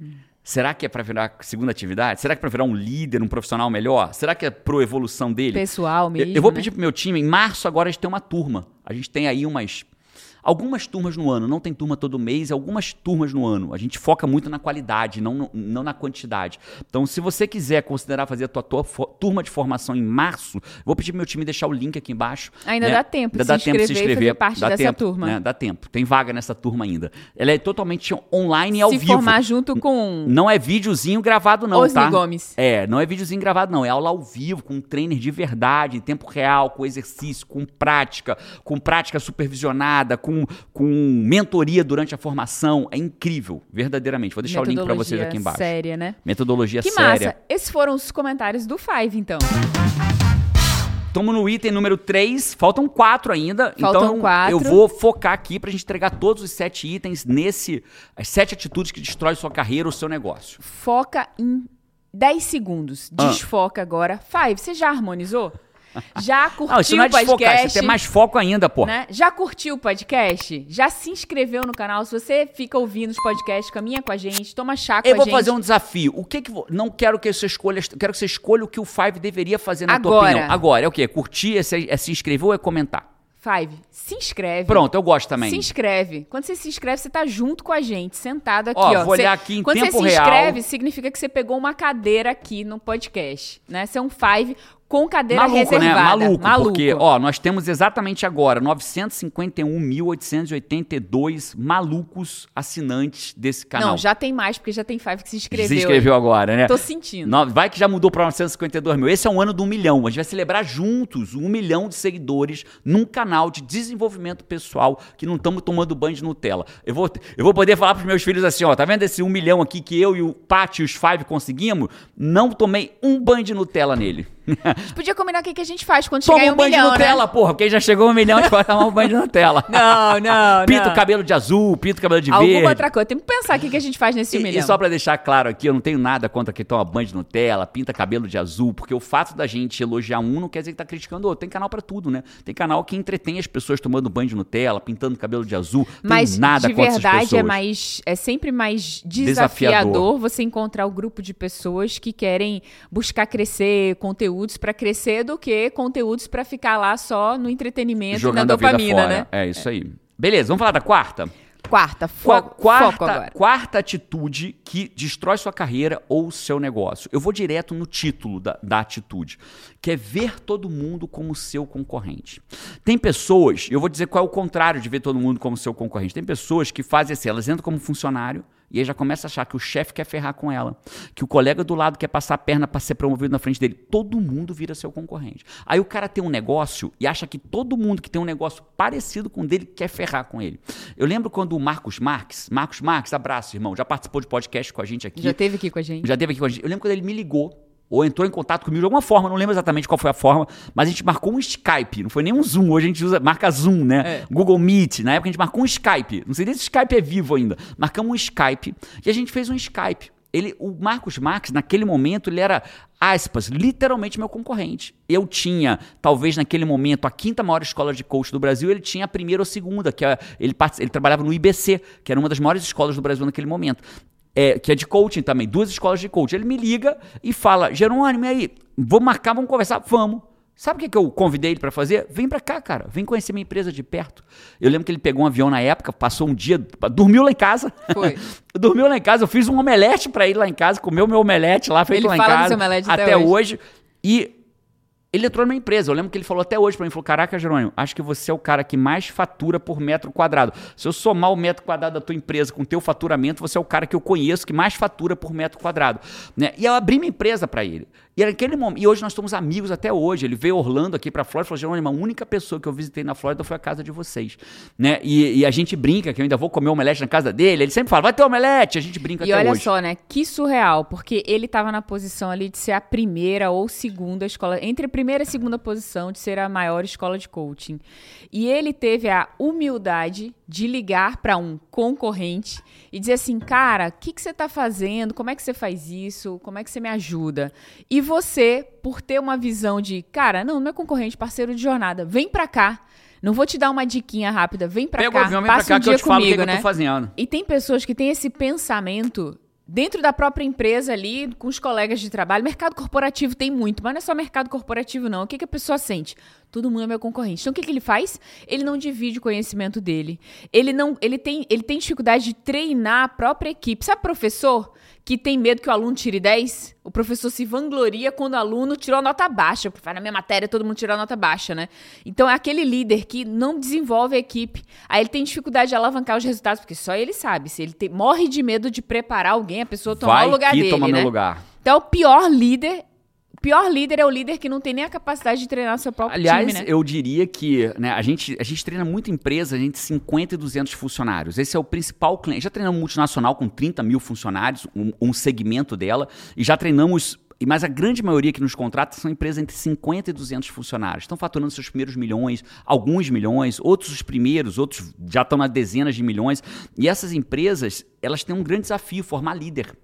Será que é pra virar segunda atividade? Será que é pra virar um líder, um profissional melhor? Será que é pro evolução dele? Pessoal Eu- mesmo, eu vou né? pedir pro meu time, em março agora a gente tem uma turma. A gente tem aí umas algumas turmas no ano, não tem turma todo mês, algumas turmas no ano. A gente foca muito na qualidade, não, não na quantidade. Então, se você quiser considerar fazer a tua, tua turma de formação em março, vou pedir pro meu time deixar o link aqui embaixo. Ainda né? dá tempo Ainda dá se tempo de se inscrever parte dá dessa tempo, turma. né? Dá tempo. Tem vaga nessa turma ainda. Ela é totalmente online e ao Se vivo. formar junto com Não é videozinho gravado, não, Osni tá? Gomes. É, não é videozinho gravado, não. É aula ao vivo, com um trainer de verdade, em tempo real, com exercício, com prática, com prática supervisionada, com, com mentoria durante a formação. É incrível, verdadeiramente. Vou deixar o link pra vocês metodologia aqui embaixo. séria, né? Metodologia Que séria. massa. Esses foram os comentários do Five, então. Estamos no item número 3, faltam quatro ainda. Faltam então quatro. eu vou focar aqui pra gente entregar todos os sete itens nesse. As sete atitudes que destrói sua carreira ou seu negócio. Foca em 10 segundos. Ah. Desfoca agora. Five, você já harmonizou? Já curtiu Não, isso não é o desfocar, podcast? isso é ter mais foco ainda, pô. né? Já curtiu o podcast? Já se inscreveu no canal? Se você fica ouvindo os podcasts, caminha com a gente, toma chá com Eu a vou gente. fazer um desafio. O que que vo- não quero que você escolha, quero que você escolha o que o Five deveria fazer na tua Agora. opinião. Agora, é o quê? Curtir, é se, é se inscrever ou é comentar? Five, se inscreve. Pronto, eu gosto também. Se inscreve. Quando você se inscreve, você tá junto com a gente, sentado aqui, Ó, ó. vou Você- olhar aqui em Quando tempo você se real. inscreve, significa que você pegou uma cadeira aqui no podcast, né? Você é um Five com cadeira Maluco, né? reservada. Maluco, porque, ó, nós temos exatamente agora 951.882 malucos assinantes desse canal. Não, já tem mais, porque já tem Five que se inscreveu. Se inscreveu agora, né? Tô sentindo. Vai que já mudou para 952 mil. Esse é um ano do um milhão. A gente vai celebrar juntos um milhão de seguidores num canal de desenvolvimento pessoal que não estamos tomando banho de Nutella. Eu vou, eu vou poder falar pros meus filhos assim, ó, tá vendo esse um milhão aqui que eu e o Paty e os Five conseguimos? Não tomei um banho de Nutella nele. A gente podia combinar o que que a gente faz quando Toma chegar um um banho milhão, de Nutella, né? porra, porque já chegou um milhão, a gente vai tomar um banho de Nutella. Não, não, Pinta não. o cabelo de azul, pinta o cabelo de Alguma verde. outra coisa. Tem que pensar o que que a gente faz nesse um E, milhão. e só pra deixar claro aqui, eu não tenho nada contra quem toma banho de Nutella, pinta cabelo de azul, porque o fato da gente elogiar um não quer dizer que tá criticando o outro. Tem canal pra tudo, né? Tem canal que entretém as pessoas tomando banho de Nutella, pintando cabelo de azul. Tem Mas nada de contra verdade é mais é sempre mais Desafiador. desafiador, você encontrar o grupo de pessoas que querem buscar crescer, conteúdos pra crescer do que conteúdos pra ficar lá só no entretenimento Jogando na a vida dopamina, fora. né? É isso aí. Beleza, vamos falar da quarta? Quarta, Qua- foco, quarta, foco agora. quarta atitude que destrói sua carreira ou seu negócio. Eu vou direto no título da, da atitude, que é ver todo mundo como seu concorrente. Tem pessoas, eu vou dizer qual é o contrário de ver todo mundo como seu concorrente. Tem pessoas que fazem assim, elas entram como funcionário e aí já começa a achar que o chefe quer ferrar com ela, que o colega do lado quer passar a perna para ser promovido na frente dele. Todo mundo vira seu concorrente. Aí o cara tem um negócio e acha que todo mundo que tem um negócio parecido com o dele quer ferrar com ele. Eu lembro quando o Marcos Marques, Marcos Marques, abraço, irmão, já participou de podcast com a gente aqui. Já teve aqui com a gente. Já teve aqui com a gente. Eu lembro quando ele me ligou. Ou entrou em contato comigo de alguma forma, não lembro exatamente qual foi a forma, mas a gente marcou um Skype, não foi nem um Zoom, hoje a gente usa, marca Zoom, né? É. Google Meet, na época a gente marcou um Skype, não sei nem se o Skype é vivo ainda, marcamos um Skype e a gente fez um Skype. Ele, o Marcos Marques, naquele momento, ele era, aspas, literalmente meu concorrente. Eu tinha, talvez naquele momento, a quinta maior escola de coach do Brasil, ele tinha a primeira ou segunda, que é, ele, ele trabalhava no IBC, que era uma das maiores escolas do Brasil naquele momento é, que é de coaching também, duas escolas de coaching. Ele me liga e fala: Jerônimo, e aí, vou marcar, vamos conversar? Vamos. Sabe o que, que eu convidei ele para fazer? Vem para cá, cara. Vem conhecer minha empresa de perto. Eu lembro que ele pegou um avião na época, passou um dia, dormiu lá em casa. Foi. dormiu lá em casa. Eu fiz um omelete para ele lá em casa, comeu meu omelete lá, feito Ele lá em casa. até, até hoje. hoje. E ele entrou numa empresa. Eu lembro que ele falou até hoje para mim, falou: "Caraca, Jerônimo, acho que você é o cara que mais fatura por metro quadrado. Se eu somar o metro quadrado da tua empresa com o teu faturamento, você é o cara que eu conheço que mais fatura por metro quadrado", né? E eu abri minha empresa para ele. E naquele momento, e hoje nós somos amigos até hoje. Ele veio Orlando aqui para Flórida e falou: "Jerônimo, a única pessoa que eu visitei na Flórida foi a casa de vocês", né? E, e a gente brinca que eu ainda vou comer omelete na casa dele. Ele sempre fala: "Vai ter omelete". A gente brinca E até olha hoje. só, né? Que surreal, porque ele estava na posição ali de ser a primeira ou segunda escola, entre a primeira e segunda posição de ser a maior escola de coaching. E ele teve a humildade de ligar para um concorrente e dizer assim, cara, o que, que você está fazendo? Como é que você faz isso? Como é que você me ajuda? E você, por ter uma visão de, cara, não, não é concorrente, parceiro de jornada, vem para cá. Não vou te dar uma diquinha rápida, vem pra Pega o cá, avião, vem pra passa cá um dia comigo, que né? E tem pessoas que têm esse pensamento dentro da própria empresa ali, com os colegas de trabalho. Mercado corporativo tem muito, mas não é só mercado corporativo, não. O que, que a pessoa sente? Todo mundo é meu concorrente. Então, o que, que ele faz? Ele não divide o conhecimento dele. Ele não, ele tem, ele tem dificuldade de treinar a própria equipe. Sabe, professor que tem medo que o aluno tire 10? O professor se vangloria quando o aluno tirou nota baixa. Porque na minha matéria todo mundo tirou nota baixa, né? Então é aquele líder que não desenvolve a equipe. Aí ele tem dificuldade de alavancar os resultados, porque só ele sabe. Se ele tem- morre de medo de preparar alguém, a pessoa tomar Vai o lugar que dele. toma né? meu lugar. Então o pior líder. Pior líder é o líder que não tem nem a capacidade de treinar seu próprio Aliás, time, né? eu diria que né, a, gente, a gente treina muita empresa, a gente 50 e 200 funcionários. Esse é o principal cliente. Já treinamos multinacional com 30 mil funcionários, um, um segmento dela, e já treinamos. e- Mas a grande maioria que nos contrata são empresas entre 50 e 200 funcionários. Estão faturando seus primeiros milhões, alguns milhões, outros os primeiros, outros já estão nas dezenas de milhões. E essas empresas, elas têm um grande desafio, formar líder.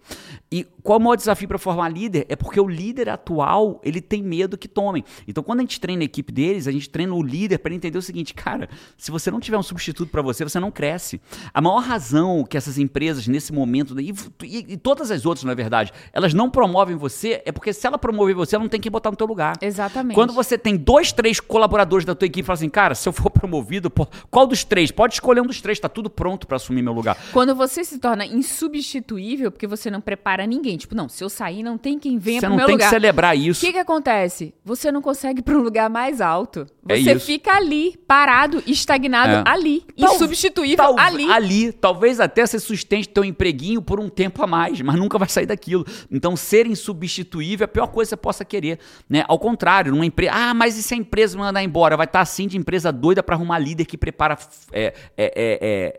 E qual é o maior desafio para formar líder? É porque o líder atual, ele tem medo que tomem. Então, quando a gente treina a equipe deles, a gente treina o líder para entender o seguinte, cara, se você não tiver um substituto para você, você não cresce. A maior razão que essas empresas, nesse momento, e, e- e todas as outras, na verdade, elas não promovem você, é porque se ela promover você, ela não tem que botar no teu lugar. Exatamente. Quando você tem dois, três colaboradores da tua equipe e fala assim, cara, se eu for promovido, qual dos três? Pode escolher um dos três, tá tudo pronto para assumir meu lugar. Quando você se torna insubstituível, porque você não prepara ninguém. Tipo, não, se eu sair, não tem quem venha Você pro não meu tem lugar. que celebrar O isso. que, que acontece? Você não consegue ir para um lugar mais alto. É Você isso. fica ali, parado, estagnado É. ali, Tal- insubstituível tal- ali. Ali, talvez até você sustente teu empreguinho por um tempo a mais, mas nunca vai sair daquilo. Então, ser insubstituível é a pior coisa que você possa querer. Né? Ao contrário, numa empresa. Ah, mas e se a empresa mandar embora? Vai estar assim de empresa doida para arrumar líder que prepara é, é, é,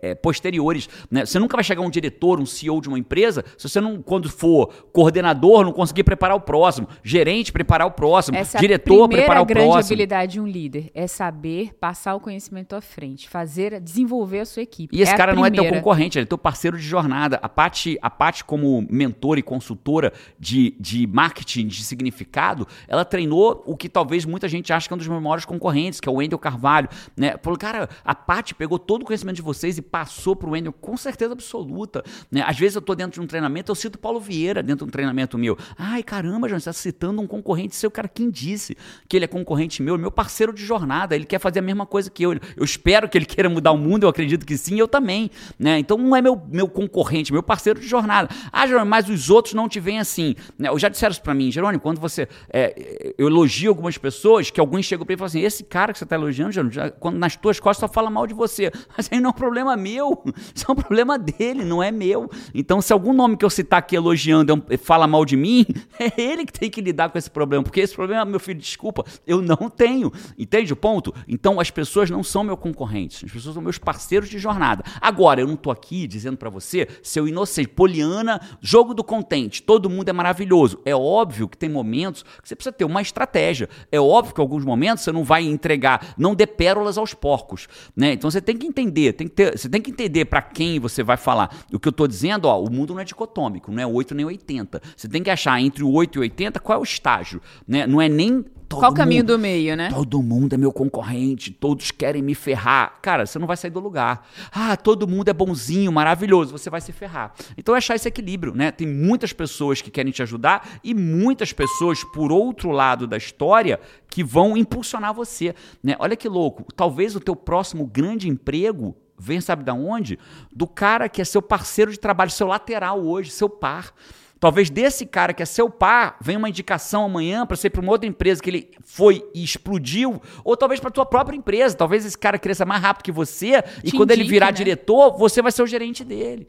é, é, posteriores. Né? Você nunca vai chegar um diretor, um CEO de uma empresa, se você não, quando for coordenador, não conseguir preparar o próximo, gerente, preparar o próximo, Essa é a diretor, preparar o grande próximo. habilidade de um líder é saber passar o conhecimento à frente, fazer, desenvolver a sua equipe. E esse É a cara não é teu concorrente, ele é teu parceiro de jornada. A Paty, a Paty como mentora e consultora de, de marketing de significado, ela treinou o que talvez muita gente acha que é um dos meus maiores concorrentes, que é o Wendel Carvalho. Né? Falou, cara, a Paty pegou todo o conhecimento de vocês e passou pro Wendel com certeza absoluta. Né? Às vezes eu tô dentro de um treinamento, eu cito Paulo Vieira dentro de um treinamento meu. Ai, caramba, João, você tá citando um concorrente seu. Cara, quem disse que ele é concorrente meu? Meu parceiro de jornada, ele quer fazer a mesma coisa que eu. Eu espero que ele queira mudar o mundo, eu acredito que sim, eu também. Né? Então não é meu, meu concorrente, meu parceiro de jornada. Ah, Jerônimo, mas os outros não te veem assim. Né? Eu já disseram isso pra mim, Jerônimo, quando você. é, eu elogio algumas pessoas, que alguns chegam pra mim e falam assim: esse cara que você tá elogiando, Jerônimo, já- quando nas tuas costas só fala mal de você. Mas aí não é um problema meu, isso é um problema dele, não é meu. Então, se algum nome que eu citar aqui elogiando um- fala mal de mim, é ele que tem que lidar com esse problema. Porque esse problema, meu filho, desculpa, eu não tenho. Entende o ponto? Então, as pessoas não são meus concorrentes, as pessoas são meus parceiros de jornada. Agora, eu não tô aqui dizendo pra você, seu inocente, poliana, jogo do contente, todo mundo é maravilhoso. É óbvio que tem momentos que você precisa ter uma estratégia. É óbvio que em alguns momentos você não vai entregar, não dê pérolas aos porcos, né? Então você tem que entender, tem que ter, você tem que entender para quem você vai falar. O que eu tô dizendo, ó, o mundo não é dicotômico, não é 8 nem 80. Você tem que achar entre o 8 e o 80 qual é o estágio, né? Não é nem todo Qual o caminho mundo- do meio, né? Todo mundo é meu concorrente, todos querem me ferrar. Cara, você não vai sair do lugar. Ah, todo mundo é bonzinho, maravilhoso, você vai se ferrar. Então é achar esse equilíbrio, né? Tem muitas pessoas que querem te ajudar e muitas pessoas, por outro lado da história, que vão impulsionar você, né? Olha que louco, talvez o teu próximo grande emprego vem sabe da onde? Do cara que é seu parceiro de trabalho, seu lateral hoje, seu par. Talvez desse cara que é seu par venha uma indicação amanhã para ser para uma outra empresa que ele foi e explodiu, ou talvez para tua própria empresa. Talvez esse cara cresça mais rápido que você e Te quando ele virar né? diretor, você vai ser o gerente dele.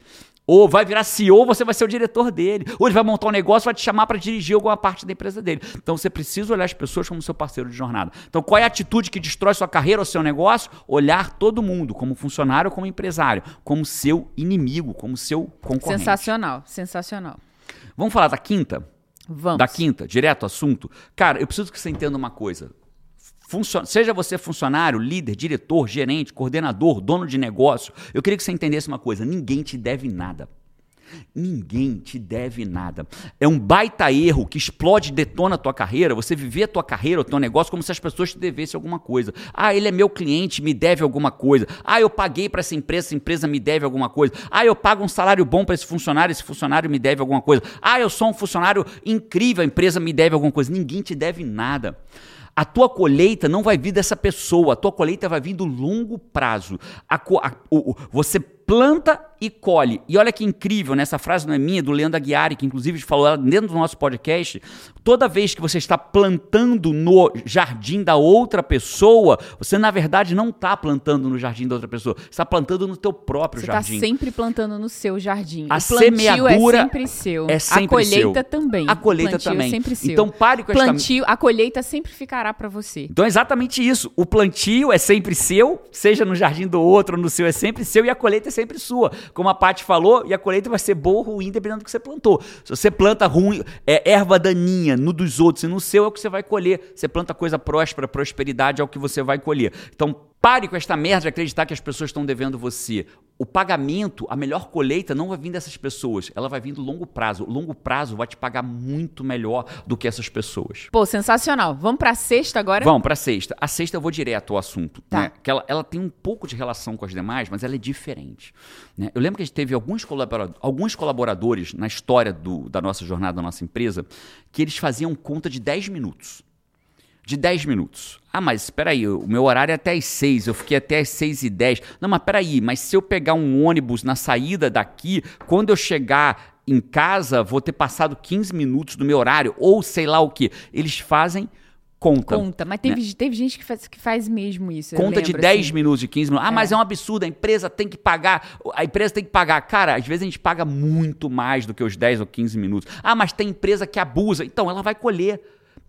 Ou vai virar CEO, você vai ser o diretor dele. Ou ele vai montar um negócio, vai te chamar para dirigir alguma parte da empresa dele. Então você precisa olhar as pessoas como seu parceiro de jornada. Então qual é a atitude que destrói sua carreira ou seu negócio? Olhar todo mundo como funcionário ou como empresário, como seu inimigo, como seu concorrente. Sensacional, sensacional. Vamos falar da quinta? Vamos. Da quinta, direto ao assunto. Cara, eu preciso que você entenda uma coisa. Funcio- Seja você funcionário, líder, diretor, gerente, coordenador, dono de negócio, eu queria que você entendesse uma coisa: ninguém te deve nada. Ninguém te deve nada. É um baita erro que explode e detona a tua carreira, você viver a tua carreira, o teu negócio, como se as pessoas te devessem alguma coisa. Ah, ele é meu cliente, me deve alguma coisa. Ah, eu paguei para essa empresa, essa empresa me deve alguma coisa. Ah, eu pago um salário bom para esse funcionário, esse funcionário me deve alguma coisa. Ah, eu sou um funcionário incrível, a empresa me deve alguma coisa. Ninguém te deve nada. A tua colheita não vai vir dessa pessoa, a tua colheita vai vir do longo prazo. A a- o- você planta e colhe. E olha que incrível, né? essa frase não é minha, é do Leandro Aguiari, que inclusive falou ela dentro do nosso podcast. Toda vez que você está plantando no jardim da outra pessoa, você na verdade não está plantando no jardim da outra pessoa, você está plantando no teu próprio Você está jardim. sempre plantando no seu jardim. A o plantio semeadura é sempre seu. é sempre a colheita seu. também. A colheita plantio também. É sempre seu. Então pare com esta plantio, A colheita sempre ficará para você. Então é exatamente isso. O plantio é sempre seu, seja no jardim do outro ou no seu, é sempre seu e a colheita é sempre sua. Como a Paty falou, e a colheita vai ser boa ou ruim, dependendo do que você plantou. Se você planta ruim, é erva daninha no dos outros e no seu é o que você vai colher. Você planta coisa próspera, prosperidade é o que você vai colher. Então pare com esta merda de acreditar que as pessoas estão devendo você. O pagamento, a melhor colheita não vai vir dessas pessoas, ela vai vir do longo prazo. O longo prazo vai te pagar muito melhor do que essas pessoas. Pô, sensacional. Vamos pra sexta agora? Vamos para a sexta. A sexta eu vou direto ao assunto. Tá. Né? Que ela, ela tem um pouco de relação com as demais, mas ela é diferente. né? Eu lembro que a gente teve alguns, colabora- alguns colaboradores na história do- da nossa jornada, da nossa empresa, que eles faziam conta de 10 minutos. De 10 minutos. Ah, mas espera aí, o meu horário é até as 6, eu fiquei até as 6 e 10. Não, mas peraí, mas se eu pegar um ônibus na saída daqui, quando eu chegar em casa, vou ter passado 15 minutos do meu horário, ou sei lá o que. Eles fazem conta. Conta. Mas teve, teve gente que faz, que faz mesmo isso. né? Conta de lembro, 10 assim. minutos, de 15 minutos. Ah, mas É. é um absurdo, a empresa tem que pagar. A empresa tem que pagar. Cara, às vezes a gente paga muito mais do que os 10 ou 15 minutos. Ah, mas tem empresa que abusa. Então, ela vai colher.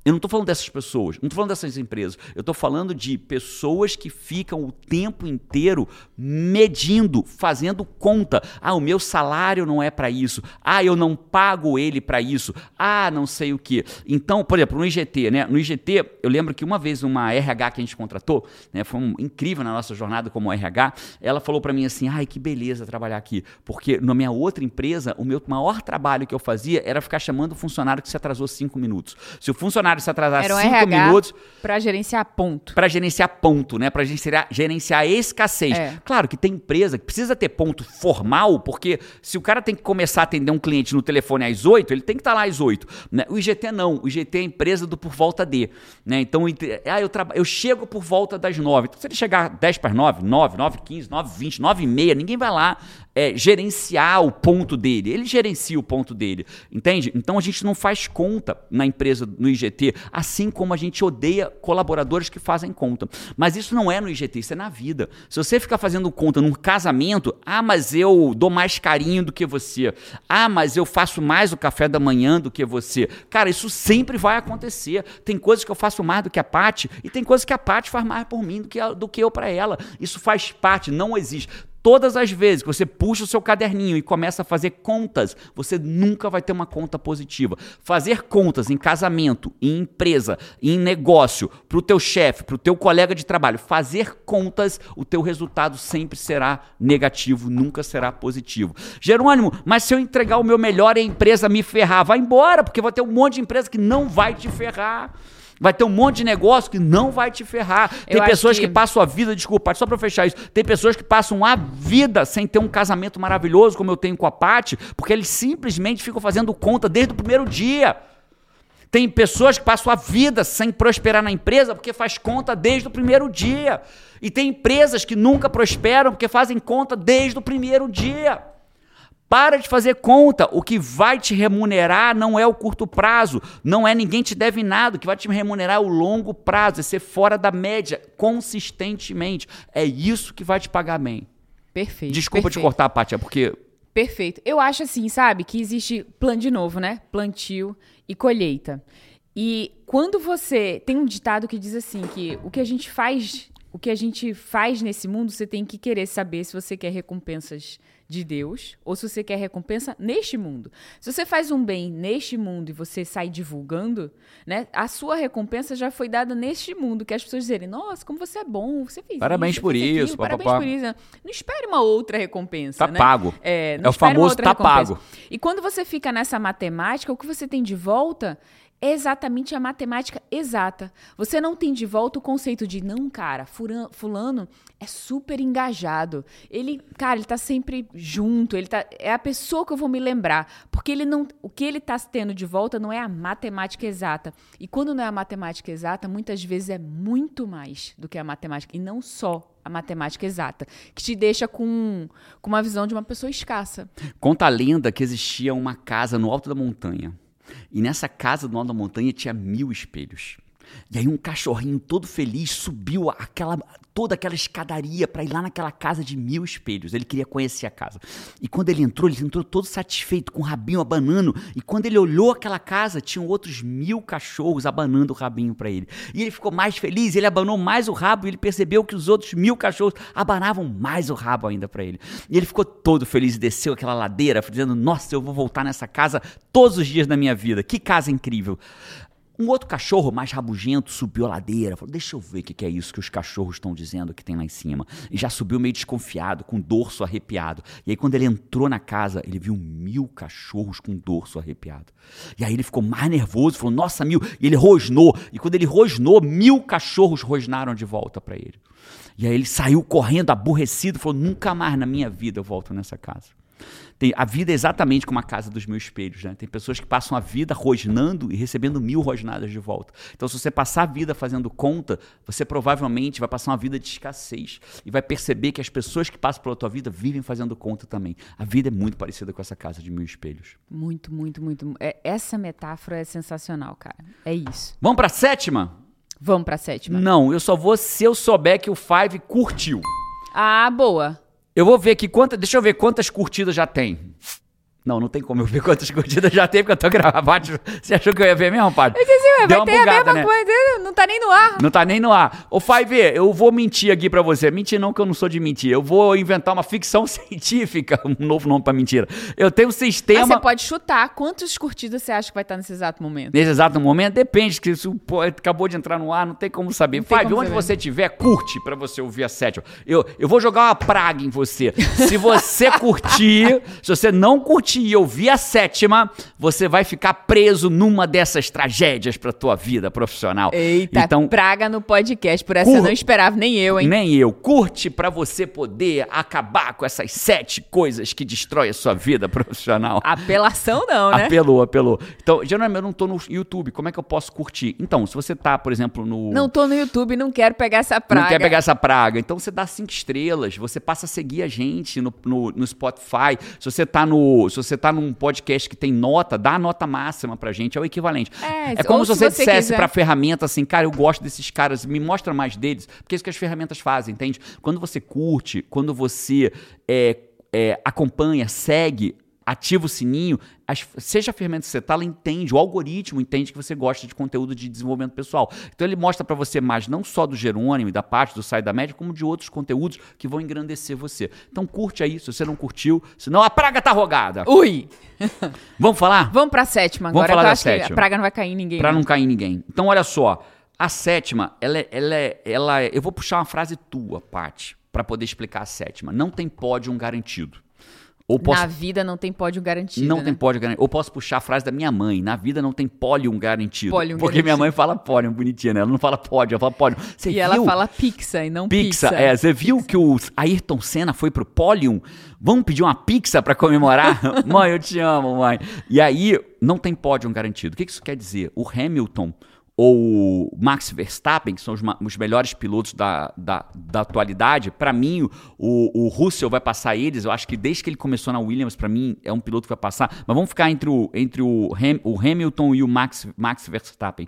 Eu não estou falando dessas pessoas, não estou falando dessas empresas. Eu estou falando de pessoas que ficam o tempo inteiro medindo, fazendo conta. Ah, o meu salário não é para isso. Ah, eu não pago ele para isso. Ah, não sei o que. Então, por exemplo, no IGT, né? No IGT, eu lembro que uma vez uma RH que a gente contratou, né, foi um, incrível na nossa jornada como RH, ela falou para mim assim: "Ai, que beleza trabalhar aqui", porque na minha outra empresa, o meu maior trabalho que eu fazia era ficar chamando o funcionário que se atrasou cinco minutos. Se o funcionário se atrasar Era um cinco RH minutos, pra gerenciar ponto. para gerenciar ponto, né? Para gerenciar, gerenciar a escassez. É. Claro que tem empresa que precisa ter ponto formal, porque se o cara tem que começar a atender um cliente no telefone às 8, ele tem que estar lá às 8. Né? O IGT não. O IGT é a empresa do por volta de. Né? Então, ah, eu, traba- eu chego por volta das 9. Então, se ele chegar 10 para 9, 9, 9, 15, 9, 20, 9 e meia, ninguém vai lá é, gerenciar o ponto dele. Ele gerencia o ponto dele. Entende? Então, a gente não faz conta na empresa, no IGT, assim como a gente odeia colaboradores que fazem conta. Mas isso não é no IGT, isso é na vida. Se você ficar fazendo conta num casamento, ah, mas eu dou mais carinho do que você. Ah, mas eu faço mais o café da manhã do que você. Cara, isso sempre vai acontecer. Tem coisas que eu faço mais do que a Paty e tem coisas que a Paty faz mais por mim do que, a- do que eu para ela. Isso faz parte, não existe. Todas as vezes que você puxa o seu caderninho e começa a fazer contas, você nunca vai ter uma conta positiva. Fazer contas em casamento, em empresa, em negócio, para o teu chefe, para o teu colega de trabalho, fazer contas, o teu resultado sempre será negativo, nunca será positivo. Jerônimo, mas se eu entregar o meu melhor e a empresa me ferrar, vai embora, porque vai ter um monte de empresa que não vai te ferrar. Vai ter um monte de negócio que não vai te ferrar. Tem Eu pessoas que... que passam a vida, desculpa, só pra fechar isso. Tem pessoas que passam a vida sem ter um casamento maravilhoso, como eu tenho com a Paty, porque eles simplesmente ficam fazendo conta desde o primeiro dia. Tem pessoas que passam a vida sem prosperar na empresa porque faz conta desde o primeiro dia. E tem empresas que nunca prosperam porque fazem conta desde o primeiro dia. Para de fazer conta. O que vai te remunerar não é o curto prazo, não é ninguém te deve nada. O que vai te remunerar é o longo prazo, é ser fora da média consistentemente. É isso que vai te pagar bem. Perfeito. Desculpa perfeito. te cortar, Pátia, porque Perfeito. Eu acho assim, sabe, que existe plano de novo, né? Plantio e colheita. E quando você tem um ditado que diz assim que o que a gente faz, o que a gente faz nesse mundo, você tem que querer saber se você quer recompensas de Deus ou se você quer recompensa neste mundo. Se você faz um bem neste mundo e você sai divulgando, né? A sua recompensa já foi dada neste mundo, que as pessoas dizerem: "Nossa, como você é bom, você fez Parabéns isso, por isso, aquilo, pá, parabéns pá." por isso". Não espere uma outra recompensa, Tá né? pago. É, não É o famoso tá recompensa. pago. E quando você fica nessa matemática, o que você tem de volta é exatamente a matemática exata. Você não tem de volta o conceito de, não, cara, fulano é super engajado. Ele, cara, ele tá sempre junto, ele tá, é a pessoa que eu vou me lembrar. Porque ele não, o que ele tá tendo de volta não é a matemática exata. E quando não é a matemática exata, muitas vezes é muito mais do que a matemática. E não só a matemática exata, que te deixa com, com uma visão de uma pessoa escassa. Conta a lenda que existia uma casa no alto da montanha. E nessa casa no alto da montanha tinha mil espelhos. E aí um cachorrinho todo feliz subiu aquela, toda aquela escadaria para ir lá naquela casa de mil espelhos. Ele queria conhecer a casa. E quando ele entrou, ele entrou todo satisfeito, com o rabinho abanando. E quando ele olhou aquela casa, tinham outros mil cachorros abanando o rabinho para ele. E ele ficou mais feliz, ele abanou mais o rabo e ele percebeu que os outros mil cachorros abanavam mais o rabo ainda para ele. E ele ficou todo feliz e desceu aquela ladeira, dizendo: Nossa, eu vou voltar nessa casa todos os dias da minha vida. Que casa incrível. Um outro cachorro mais rabugento subiu a ladeira, falou: Deixa eu ver o que, é isso que os cachorros estão dizendo que tem lá em cima. E já subiu meio desconfiado, com o dorso arrepiado. E aí, quando ele entrou na casa, ele viu mil cachorros com o dorso arrepiado. E aí ele ficou mais nervoso, falou: Nossa, mil. E ele rosnou. E quando ele rosnou, mil cachorros rosnaram de volta para ele. E aí ele saiu correndo, aborrecido, falou: Nunca mais na minha vida eu volto nessa casa. Tem, a vida é exatamente como a casa dos meus espelhos, né? Tem pessoas que passam a vida rosnando e recebendo mil rosnadas de volta. Então, se você passar a vida fazendo conta, você provavelmente vai passar uma vida de escassez e vai perceber que as pessoas que passam pela tua vida vivem fazendo conta também. A vida é muito parecida com essa casa de mil espelhos. Muito, muito, muito. É, essa metáfora é sensacional, cara. É isso. Vamos pra sétima? Vamos pra sétima. Não, eu só vou se eu souber que o Five curtiu. Ah, boa. Eu vou ver aqui quantas. Deixa eu ver quantas curtidas já tem. Não, não tem como eu ver quantas curtidas já tem, porque eu tô gravando. Você achou que eu ia ver mesmo, padre? Eu disse, ué, vai ter a bugada, mesma né? coisa, não tá nem no ar. Não tá nem no ar. Ô, Five, eu vou mentir aqui pra você. Mentir não, que eu não sou de mentir. Eu vou inventar uma ficção científica, um novo nome pra mentira. Eu tenho um Mas sistema. você pode chutar quantas curtidas você acha que vai estar nesse exato momento. Nesse exato momento, depende, que isso pô, acabou de entrar no ar, não tem como saber. Tem Five, como onde saber. você estiver, curte pra você ouvir a sétima. Eu, eu vou jogar uma praga em você. Se você curtir, se você não curtir e ouvir a sétima, você vai ficar preso numa dessas tragédias pra tua vida profissional. Eita, então, praga no podcast. Por essa Cur- eu não esperava, nem eu, hein? nem eu. Curte pra você poder acabar com essas sete coisas que destroem a sua vida profissional. Apelação não, né? Apelou, apelou. Então, geralmente eu não tô no YouTube, como é que eu posso curtir? Então, se você tá, por exemplo, no. Não tô no YouTube, não quero pegar essa praga. Não quer pegar essa praga. Então você dá cinco estrelas, você passa a seguir a gente no, no, no Spotify. Se você tá no. Se você tá num podcast que tem nota, dá a nota máxima pra gente, é o equivalente. É, É como se você, você dissesse quiser- pra ferramenta assim, cara, eu gosto desses caras, me mostra mais deles, porque é isso que as ferramentas fazem, entende? Quando você curte, quando você é, é, acompanha, segue, ativa o sininho, as- seja a ferramenta que você tá, ela entende, o algoritmo entende que você gosta de conteúdo de desenvolvimento pessoal. Então ele mostra pra você mais não só do Jerônimo e da parte do Sai da Média, como de outros conteúdos que vão engrandecer você. Então curte aí, se você não curtiu, senão a praga tá rogada. Ui! Vamos falar? Vamos pra sétima Vamos agora, falar que da eu acho que sétima. a praga não vai cair em ninguém. Pra né? não cair em ninguém. Então, olha só. A sétima, ela é. Ela é, ela é- eu vou puxar uma frase tua, Paty, pra poder explicar a sétima. Não tem pódio garantido. Ou posso Na vida não tem pódio garantido. não né? tem pódio garantido. Ou posso puxar a frase da minha mãe. Na vida não tem pólium garantido. Pólium porque minha garantido. mãe fala pólium, bonitinha, né? Ela não fala pódio, ela fala pólium. Você E viu? ela fala pizza e não Pizza. pizza. É, você viu que o Ayrton Senna foi pro pólium? Vamos pedir uma pizza pra comemorar? mãe, eu te amo, mãe. E aí, não tem pódio garantido. O que isso quer dizer? O Hamilton ou Max Verstappen, que são os, os melhores pilotos da, da, da atualidade, pra mim, o, o Russell vai passar eles. Eu acho que desde que ele começou na Williams, pra mim, é um piloto que vai passar. Mas vamos ficar entre o, entre o, Ham- o Hamilton e o Max, Max Verstappen.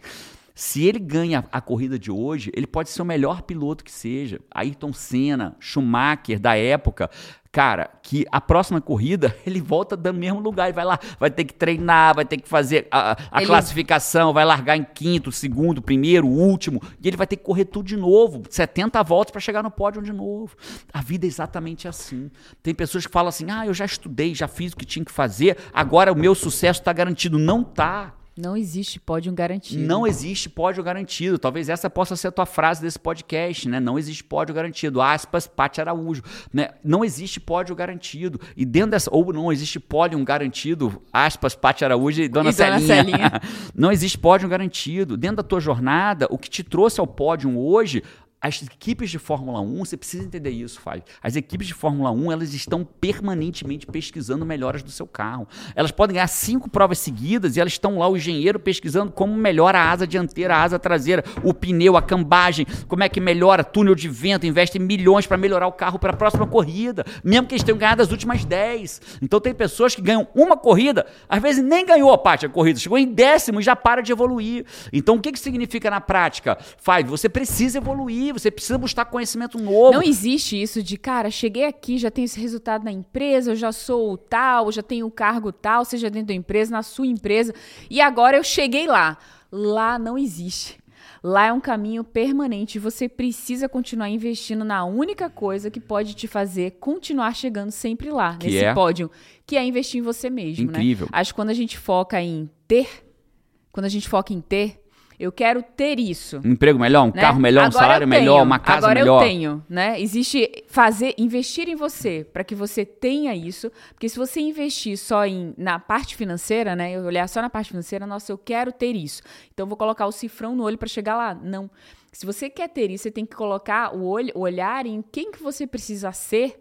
Se ele ganha a corrida de hoje, ele pode ser o melhor piloto que seja. Ayrton Senna, Schumacher da época. Cara, que a próxima corrida ele volta do mesmo lugar e vai lá, vai ter que treinar, vai ter que fazer a, a Ele- classificação, vai largar em quinto, segundo, primeiro, último, e ele vai ter que correr tudo de novo, 70 voltas para chegar no pódio de novo. A vida é exatamente assim. Tem pessoas que falam assim: "Ah, eu já estudei, já fiz o que tinha que fazer, agora o meu sucesso está garantido". Não tá. Não existe pódio garantido. Não existe pódio garantido. Talvez essa possa ser a tua frase desse podcast, né? Não existe pódio garantido. Aspas, Pati Araújo. Né? Não existe pódio garantido. E dentro dessa. Ou não existe pódio garantido. Aspas, Pati Araújo e Dona E Dona Celinha. Celinha. não existe pódio garantido. Dentro da tua jornada, o que te trouxe ao pódio hoje. As equipes de Fórmula 1, você precisa entender isso, Fábio. As equipes de Fórmula 1, elas estão permanentemente pesquisando melhoras do seu carro. Elas podem ganhar cinco provas seguidas e elas estão lá, o engenheiro, pesquisando como melhora a asa dianteira, a asa traseira, o pneu, a cambagem, como é que melhora túnel de vento, investe milhões para melhorar o carro para a próxima corrida, mesmo que eles tenham ganhado as últimas 10. Então tem pessoas que ganham uma corrida, às vezes nem ganhou a parte da corrida, chegou em décimo e já para de evoluir. Então o que, que significa na prática? Five, você precisa evoluir, você precisa buscar conhecimento novo. Não existe isso de, cara, cheguei aqui, já tenho esse resultado na empresa, eu já sou o tal, já tenho o cargo tal, seja dentro da empresa, na sua empresa, e agora eu cheguei lá. Lá não existe. Lá é um caminho permanente. Você precisa continuar investindo na única coisa que pode te fazer continuar chegando sempre lá, Que nesse é? pódio, que é investir em você mesmo, Incrível. né? Acho que quando a gente foca em ter, quando a gente foca em ter, eu quero ter isso Um emprego melhor, um né? carro melhor, um Agora salário eu melhor, uma casa agora melhor. eu tenho, né? Existe fazer, investir em você para que você tenha isso, porque se você investir só em na parte financeira, né? Eu olhar só na parte financeira, nossa, eu quero ter isso. Então eu vou colocar o cifrão no olho para chegar lá. Não. Se você quer ter isso, você tem que colocar o olho, o olhar em quem que você precisa ser,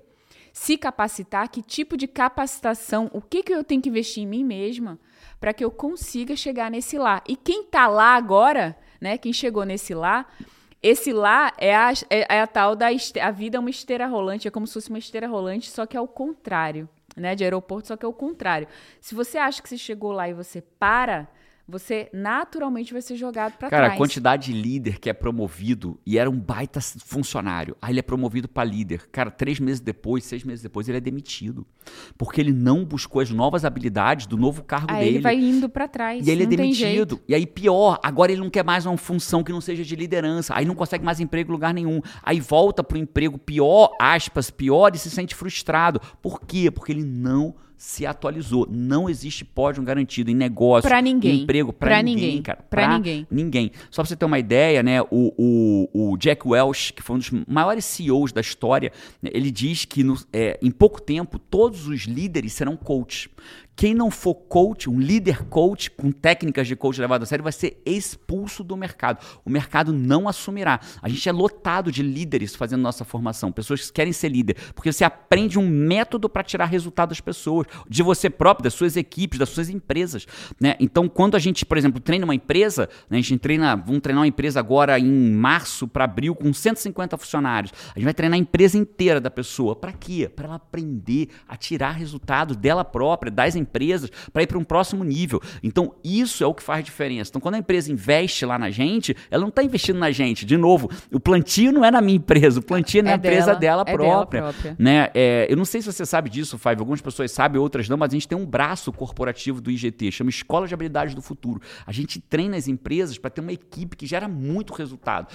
se capacitar, que tipo de capacitação, o que que eu tenho que investir em mim mesma para que eu consiga chegar nesse lá. E quem tá lá agora, né? Quem chegou nesse lá, esse lá é a, é, é a tal da a vida é uma esteira rolante, é como se fosse uma esteira rolante, só que é o contrário, né? De aeroporto, só que é o contrário. Se você acha que você chegou lá e você para, você naturalmente vai ser jogado para Cara, trás. a quantidade de líder que é promovido e era um baita funcionário. Aí ele é promovido para líder. Cara, três meses depois, seis meses depois, ele é demitido. Porque ele não buscou as novas habilidades do novo cargo Aí dele. ele vai indo para trás. E ele é demitido. E aí, pior, agora ele não quer mais uma função que não seja de liderança. Aí não consegue mais emprego em lugar nenhum. Aí volta pro emprego pior, aspas, pior, e se sente frustrado. Por quê? Porque ele não se atualizou. Não existe pódio garantido em negócio, Pra ninguém. em emprego, pra, Pra ninguém, ninguém. cara. Pra ninguém. Ninguém. Só pra você ter uma ideia, né? O, o, o Jack Welch, que foi um dos maiores CEOs da história, ele diz que no- é, em pouco tempo todos os líderes serão coach. Quem não for coach, um líder coach com técnicas de coach levado a sério, vai ser expulso do mercado. O mercado não assumirá. A gente é lotado de líderes fazendo nossa formação, pessoas que querem ser líder, porque você aprende um método para tirar resultado das pessoas, de você próprio, das suas equipes, das suas empresas. Né? Então, quando a gente, por exemplo, treina uma empresa, né, a gente treina, vamos treinar uma empresa agora em março para abril com 150 funcionários. A gente vai treinar a empresa inteira da pessoa. Para quê? Para ela aprender a tirar resultados dela própria, das empresas, para ir para um próximo nível. Então, isso é o que faz diferença. Então, quando a empresa investe lá na gente, ela não está investindo na gente. De novo, o plantio não é na minha empresa, o plantio é na É empresa dela, dela, é dela própria. própria. Né? É, eu não sei se você sabe disso, Five. Algumas pessoas sabem, outras não, mas a gente tem um braço corporativo do IGT, chama Escola de Habilidades do Futuro. A gente treina as empresas para ter uma equipe que gera muito resultado.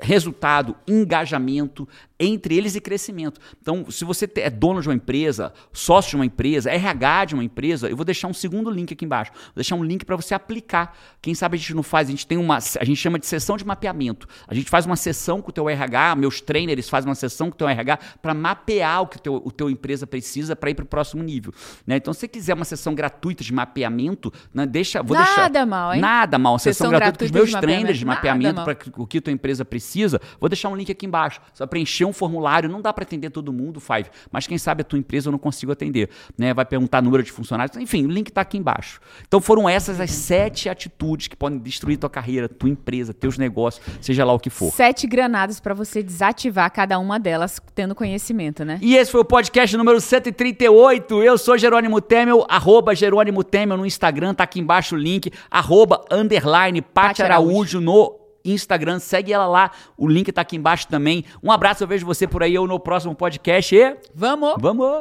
Resultado, engajamento entre eles e crescimento. Então, se você é dono de uma empresa, sócio de uma empresa, RH de uma empresa, eu vou deixar um segundo link aqui embaixo. Vou deixar um link para você aplicar. Quem sabe a gente não faz, a gente tem uma, a gente chama de sessão de mapeamento. A gente faz uma sessão com o teu RH, meus trainers fazem uma sessão com o teu RH para mapear o que o teu, o teu empresa precisa para ir para o próximo nível. Né? Então, se você quiser uma sessão gratuita de mapeamento, né, deixa, vou Nada deixar. mal, hein? Nada mal. Sessão, Sessão gratuita com os gratuita meus de trainers de mapeamento. Nada para o que a tua empresa precisa. Vou deixar um link aqui embaixo. Só preencher um formulário. Não dá para atender todo mundo, Five. Mas quem sabe a tua empresa eu não consigo atender. Né? Vai perguntar número de funcionários. Enfim, o link está aqui embaixo. Então foram essas as sete atitudes que podem destruir tua carreira, tua empresa, teus negócios, seja lá o que for. Sete granadas para você desativar cada uma delas tendo conhecimento, né? E esse foi o podcast número 138. Eu sou Jerônimo Temel, arroba Jerônimo Temel no Instagram, tá aqui embaixo o link, arroba underline Paty Araújo no Instagram. Segue ela lá, o link tá aqui embaixo também. Um abraço, eu vejo você por aí ou no próximo podcast e. Vamos! Vamos!